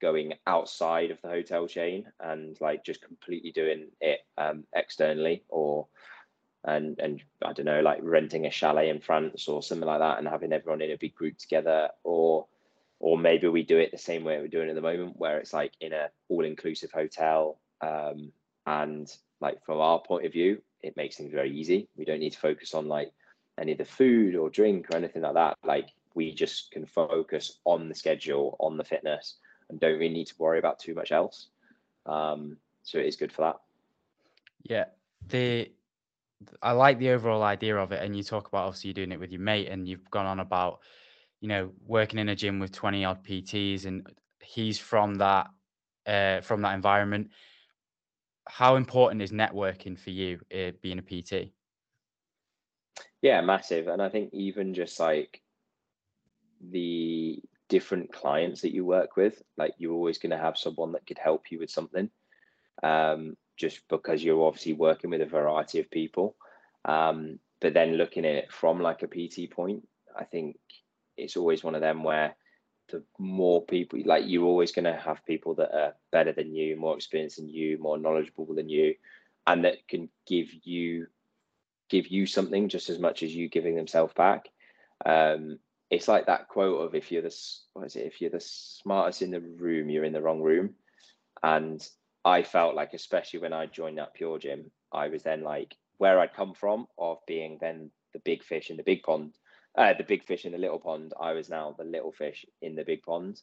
going outside of the hotel chain and like just completely doing it um, externally or and and I don't know like renting a chalet in France or something like that and having everyone in a big group together or or maybe we do it the same way we're doing at the moment where it's like in a all inclusive hotel um, and like from our point of view, it makes things very easy. We don't need to focus on like any of the food or drink or anything like that. Like we just can focus on the schedule, on the fitness, and don't really need to worry about too much else. Um, so it is good for that. Yeah, the I like the overall idea of it, and you talk about obviously you're doing it with your mate, and you've gone on about you know working in a gym with 20 odd PTs, and he's from that uh, from that environment. How important is networking for you uh, being a PT? Yeah, massive. And I think even just like the different clients that you work with, like you're always going to have someone that could help you with something. Um, just because you're obviously working with a variety of people. Um, but then looking at it from like a PT point, I think it's always one of them where the more people like you're always going to have people that are better than you more experienced than you more knowledgeable than you and that can give you give you something just as much as you giving themselves back. Um, it's like that quote of if you're the what is it? If you're the smartest in the room you're in the wrong room. And i felt like especially when i joined that pure gym i was then like where i'd come from of being then the big fish in the big pond uh, the big fish in the little pond. I was now the little fish in the big pond,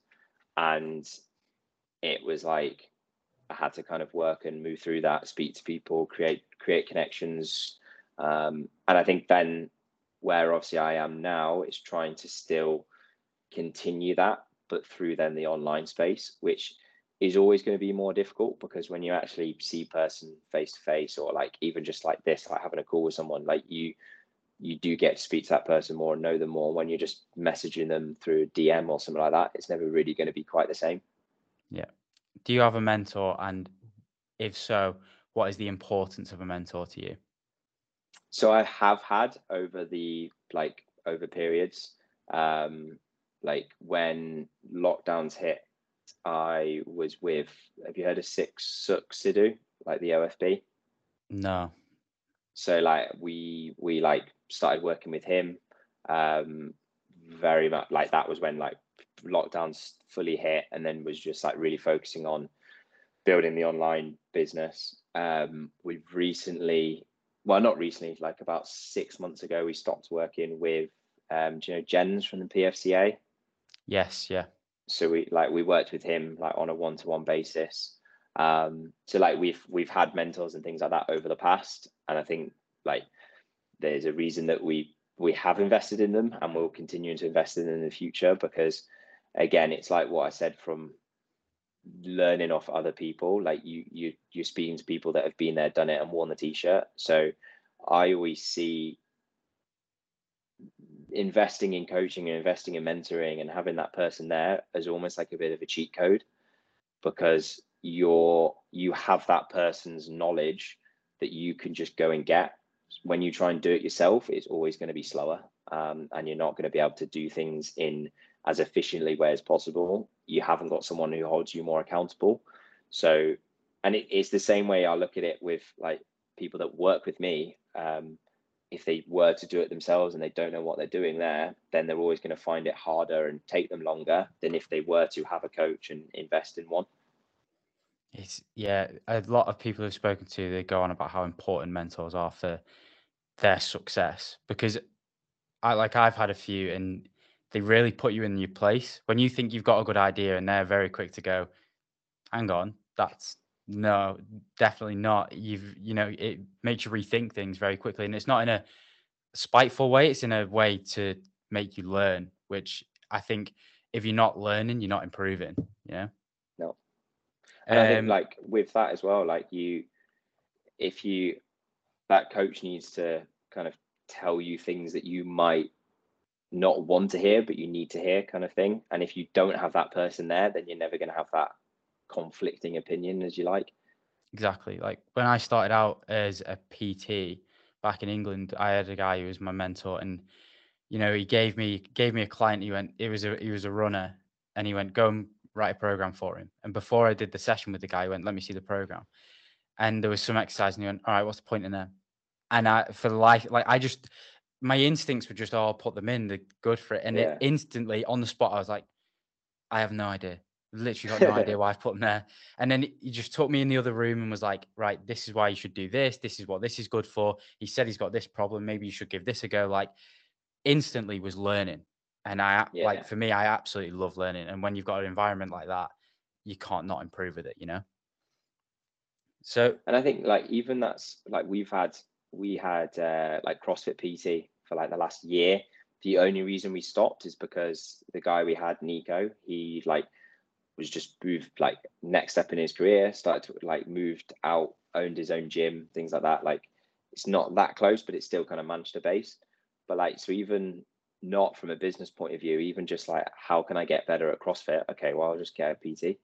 and it was like I had to kind of work and move through that, speak to people, create create connections, um, and I think then where obviously I am now is trying to still continue that, but through then the online space, which is always going to be more difficult because when you actually see person face to face or like even just like this like having a call with someone like you you do get to speak to that person more and know them more. When you're just messaging them through DM or something like that, it's never really going to be quite the same. Yeah. Do you have a mentor? And if so, what is the importance of a mentor to you? So I have had over the like over periods, um, like when lockdowns hit, I was with. Have you heard of Six Suk Sidhu, like the OFB? No. So like we we like started working with him. Um, very much like that was when like lockdowns fully hit, and then was just like really focusing on building the online business. Um, we've recently, well, not recently, like about six months ago, we stopped working with, um, do you know, Jens from the PFCA? Yes, yeah. So we like we worked with him like on a one to one basis. Um, so like we've we've had mentors and things like that over the past, and I think like there's a reason that we we have invested in them and we'll continue to invest in them in the future because again it's like what i said from learning off other people like you you you're speaking to people that have been there done it and worn the t-shirt. So i always see investing in coaching and investing in mentoring and having that person there as almost like a bit of a cheat code because you're you have that person's knowledge that you can just go and get when you try and do it yourself, it's always going to be slower, um, and you're not going to be able to do things in as efficiently way as possible. You haven't got someone who holds you more accountable. So, and it, it's the same way I look at it with like people that work with me. Um, if they were to do it themselves and they don't know what they're doing there, then they're always going to find it harder and take them longer than if they were to have a coach and invest in one. It's yeah, a lot of people who've spoken to they go on about how important mentors are for their success because I like I've had a few and they really put you in your place when you think you've got a good idea and they're very quick to go, hang on, that's no, definitely not. You've you know it makes you rethink things very quickly and it's not in a spiteful way. It's in a way to make you learn, which I think if you're not learning, you're not improving. You know. And um, I think um, like with that as well, like you, if you, that coach needs to kind of tell you things that you might not want to hear, but you need to hear, kind of thing. And if you don't have that person there, then you're never going to have that conflicting opinion as you like. Exactly. Like when I started out as a PT back in England, I had a guy who was my mentor, and you know he gave me gave me a client. He went, it was a he was a runner, and he went, go and write a program for him. And before I did the session with the guy, he went, let me see the program. And there was some exercise, and he went, all right, what's the point in there? And I, for life, like I just, my instincts were just, oh, put them in, they're good for it. And yeah. it instantly on the spot, I was like, I have no idea. Literally got no idea why I've put them there. And then he just took me in the other room and was like, right, this is why you should do this. This is what this is good for. He said he's got this problem. Maybe you should give this a go. Like instantly was learning. And I yeah. like for me, I absolutely love learning. And when you've got an environment like that, you can't not improve with it, you know. So, and I think like even that's like we've had we had uh, like CrossFit PT for like the last year. The only reason we stopped is because the guy we had, Nico, he like was just moved like next step in his career, started to like moved out, owned his own gym, things like that. Like it's not that close, but it's still kind of Manchester based. But like so even not from a business point of view, even just like how can I get better at CrossFit? Okay, well I'll just get a PT.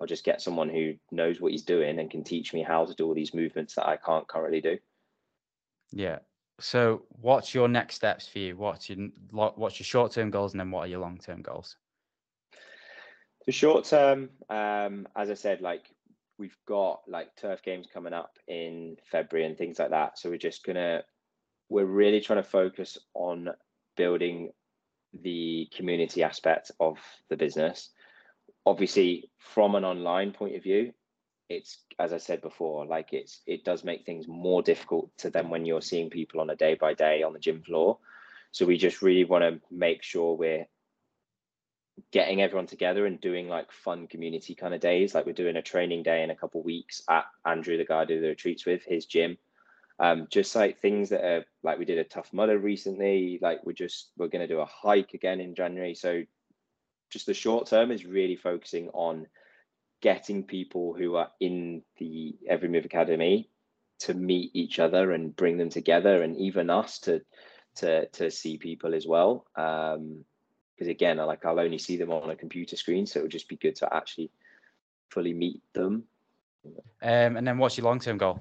I'll just get someone who knows what he's doing and can teach me how to do all these movements that I can't currently do. Yeah. So, what's your next steps for you? What's your what's your short term goals, and then what are your long term goals? The short term, um, as I said, like we've got like turf games coming up in February and things like that. So we're just gonna, we're really trying to focus on building the community aspect of the business. Obviously from an online point of view it's as i said before like it's it does make things more difficult to them when you're seeing people on a day by day on the gym floor. So we just really want to make sure we're getting everyone together and doing like fun community kind of days. Like we're doing a training day in a couple weeks at andrew the guy I do the retreats with his gym um, just like things that are like we did a tough mudder recently like we're just we're going to do a hike again in january so just the short term is really focusing on getting people who are in the Every Move Academy to meet each other and bring them together, and even us to to to see people as well. Um, because again, like I'll only see them on a computer screen, so it would just be good to actually fully meet them. Um, and then what's your long term goal?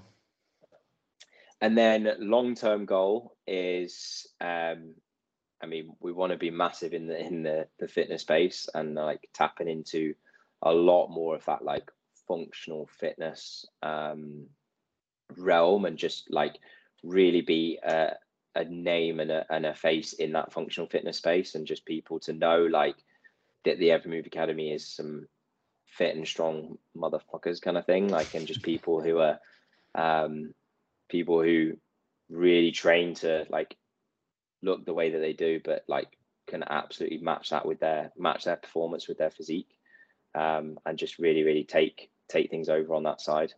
And then long term goal is um, I mean, we want to be massive in the in the the fitness space and like tapping into a lot more of that like functional fitness um, realm and just like really be a, a name and a, and a face in that functional fitness space and just people to know like that the Every Move Academy is some fit and strong motherfuckers kind of thing like and just people who are um, people who really train to like look the way that they do, but like can absolutely match that with their match their performance with their physique, um, and just really really take take things over on that side.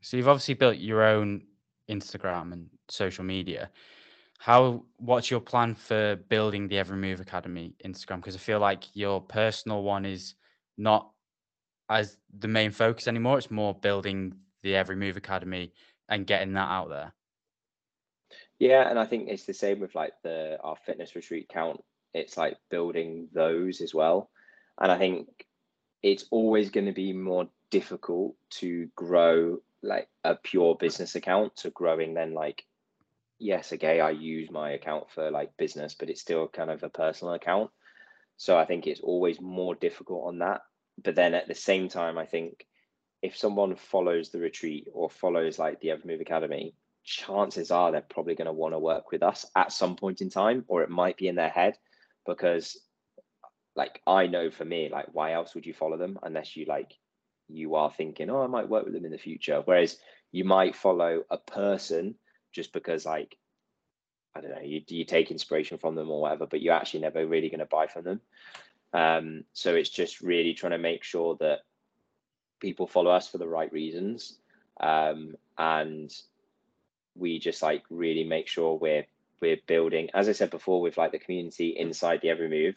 So you've obviously built your own Instagram and social media. How what's your plan for building the Every Move Academy Instagram? Because I feel like your personal one is not as the main focus anymore. It's more building the Every Move Academy and getting that out there. Yeah, and I think it's the same with like the our fitness retreat count. It's like building those as well. And I think it's always going to be more difficult to grow like a pure business account to growing then like yes, okay, I use my account for like business, but it's still kind of a personal account. So I think it's always more difficult on that. But then at the same time, I think if someone follows the retreat or follows like the Every Move Academy, chances are they're probably going to want to work with us at some point in time, or it might be in their head because, like, I know for me, like, why else would you follow them unless you like you are thinking, oh, I might work with them in the future. Whereas you might follow a person just because, like, I don't know, you you take inspiration from them or whatever, but you're actually never really going to buy from them. Um, so it's just really trying to make sure that people follow us for the right reasons um, and we just like really make sure we're we're building, as I said before, with like the community inside the Every Move,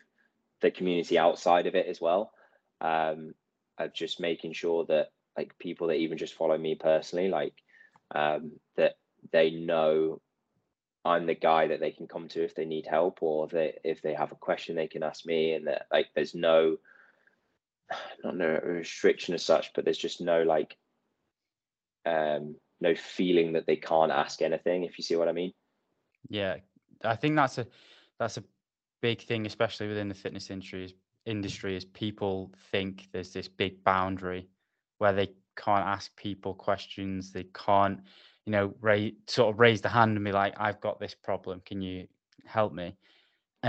the community outside of it as well. Um, of just making sure that like people that even just follow me personally, like um, that they know I'm the guy that they can come to if they need help or they if they have a question they can ask me, and that like there's no not no restriction as such, but there's just no like um no feeling that they can't ask anything if you see what i mean. Yeah i think that's a that's a big thing especially within the fitness industry is, industry is people think there's this big boundary where they can't ask people questions they can't you know raise, sort of raise the hand and be like i've got this problem can you help me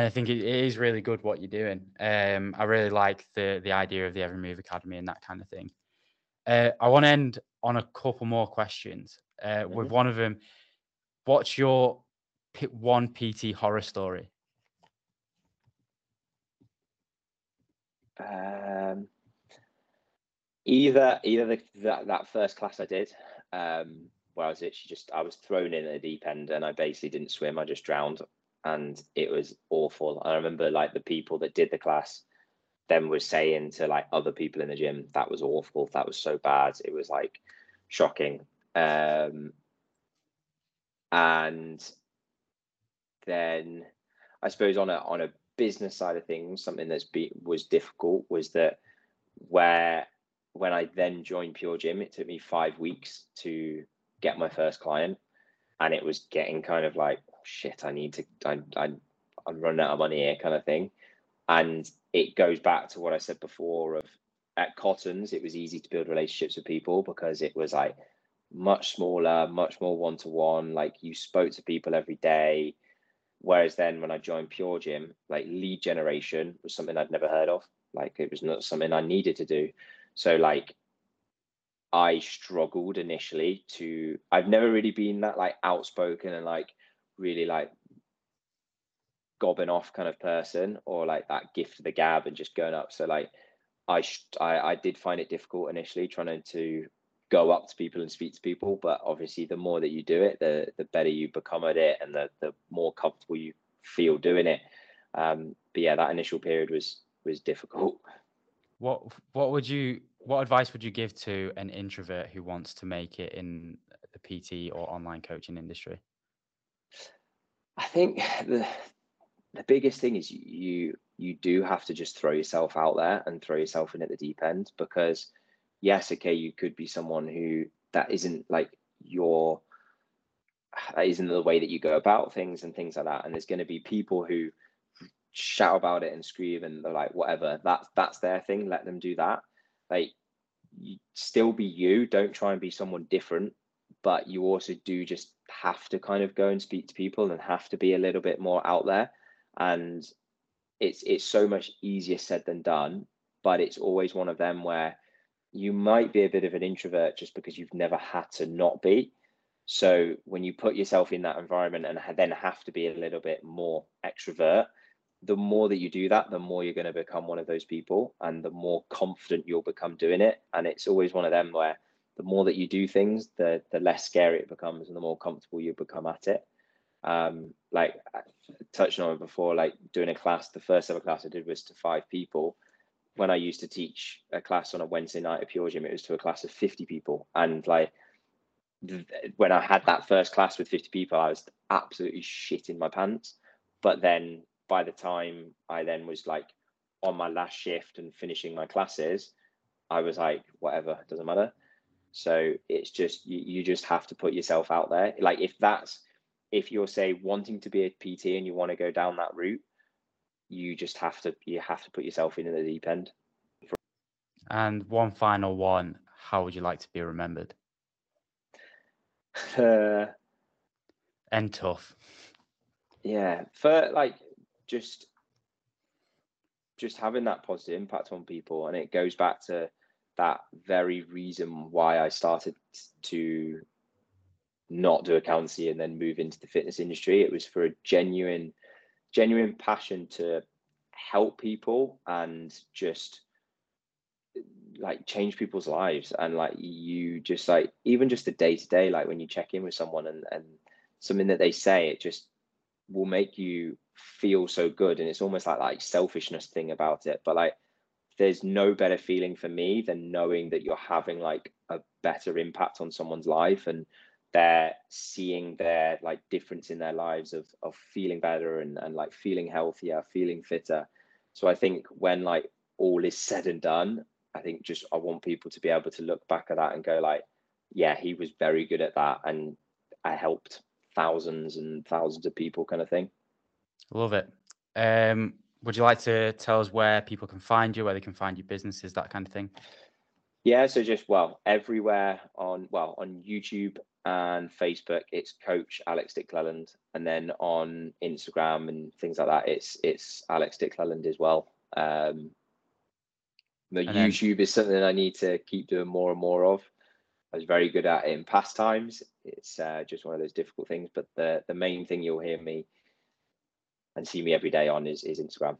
i think it, is really good what you're doing um i really like the the idea of the every move academy and that kind of thing uh, I want to end on a couple more questions. Uh, mm-hmm. With one of them, what's your one PT horror story? Um, Either either the, that that first class I did, um, where I was literally just I was thrown in at the deep end and I basically didn't swim. I just drowned, and it was awful. I remember like the people that did the class then was saying to like other people in the gym that was awful. That was so bad. It was like shocking. Um, and then I suppose on a on a business side of things, something that's be, was difficult was that where when I then joined Pure Gym, it took me five weeks to get my first client, and it was getting kind of like shit. I need to. I, I I'm running out of money here, kind of thing, and it goes back to what I said before of at Cottons, it was easy to build relationships with people because it was like much smaller, much more one to one. Like you spoke to people every day. Whereas then when I joined Pure Gym, like lead generation was something I'd never heard of. Like it was not something I needed to do. So like I struggled initially to I've never really been that like outspoken and like really like gobbing off kind of person or like that gift of the gab and just going up. So like I, I I did find it difficult initially trying to go up to people and speak to people but obviously the more that you do it the the better you become at it and the the more comfortable you feel doing it. Um but yeah that initial period was was difficult. What what would you what advice would you give to an introvert who wants to make it in the pt or online coaching industry i think the the biggest thing is you you do have to just throw yourself out there and throw yourself in at the deep end because yes, okay, you could be someone who that isn't like your that isn't the way that you go about things and things like that. And there's going to be people who shout about it and scream and they're like, whatever, that's that's their thing. Let them do that. Like you still be you. Don't try and be someone different. But you also do just have to kind of go and speak to people and have to be a little bit more out there. And it's it's so much easier said than done. But it's always one of them where you might be a bit of an introvert just because you've never had to not be. So when you put yourself in that environment and then have to be a little bit more extrovert, the more that you do that, the more you're going to become one of those people and the more confident you'll become doing it. And it's always one of them where the more that you do things, the the less scary it becomes and the more comfortable you become at it. Um, like touching on it before, like doing a class, the first ever class I did was to five people when I used to teach a class on a Wednesday night at Pure Gym, it was to a class of 50 people. And like when I had that first class with 50 people, I was absolutely shitting my pants. But then by the time I then was like on my last shift and finishing my classes, I was like, whatever, doesn't matter. So it's just you, you just have to put yourself out there. Like if that's if you're say wanting to be a PT and you want to go down that route, you just have to you have to put yourself in the deep end. And one final one: How would you like to be remembered? Uh, and tough. Yeah, for like just just having that positive impact on people, and it goes back to that very reason why I started to not do accountancy and then move into the fitness industry. It was for a genuine genuine passion to help people and just like change people's lives. And like you just like even just the day to day like when you check in with someone and and something that they say it just will make you feel so good. And it's almost like like selfishness thing about it. But like there's no better feeling for me than knowing that you're having like a better impact on someone's life and they're seeing their like difference in their lives of of feeling better and, and like feeling healthier feeling fitter. So i think when like all is said and done i think just i want people to be able to look back at that and go like yeah he was very good at that and i helped thousands and thousands of people kind of thing. Love it. Um would you like to tell us where people can find you where they can find your businesses that kind of thing yeah so just well everywhere on well on youtube and Facebook, it's Coach Alex Dick Cleland, and then on Instagram and things like that, it's it's Alex Dick Cleland as well. Um, the and YouTube then, is something I need to keep doing more and more of. I was very good at it in past times. It's uh, just one of those difficult things, but the the main thing you'll hear me and see me every day on is is Instagram.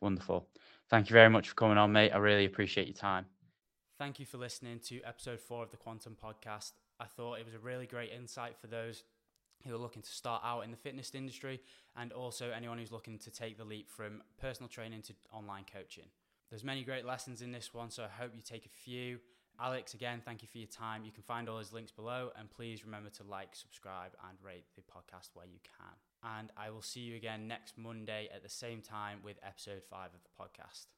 Wonderful. Thank you very much for coming on, mate. I really appreciate your time. Thank you for listening to episode four of the Quantum Podcast. I thought it was a really great insight for those who are looking to start out in the fitness industry and also anyone who's looking to take the leap from personal training to online coaching. There's many great lessons in this one, so I hope you take a few. Alex, again, thank you for your time. You can find all his links below, and please remember to like, subscribe, and rate the podcast where you can. And I will see you again next Monday at the same time with episode five of the podcast.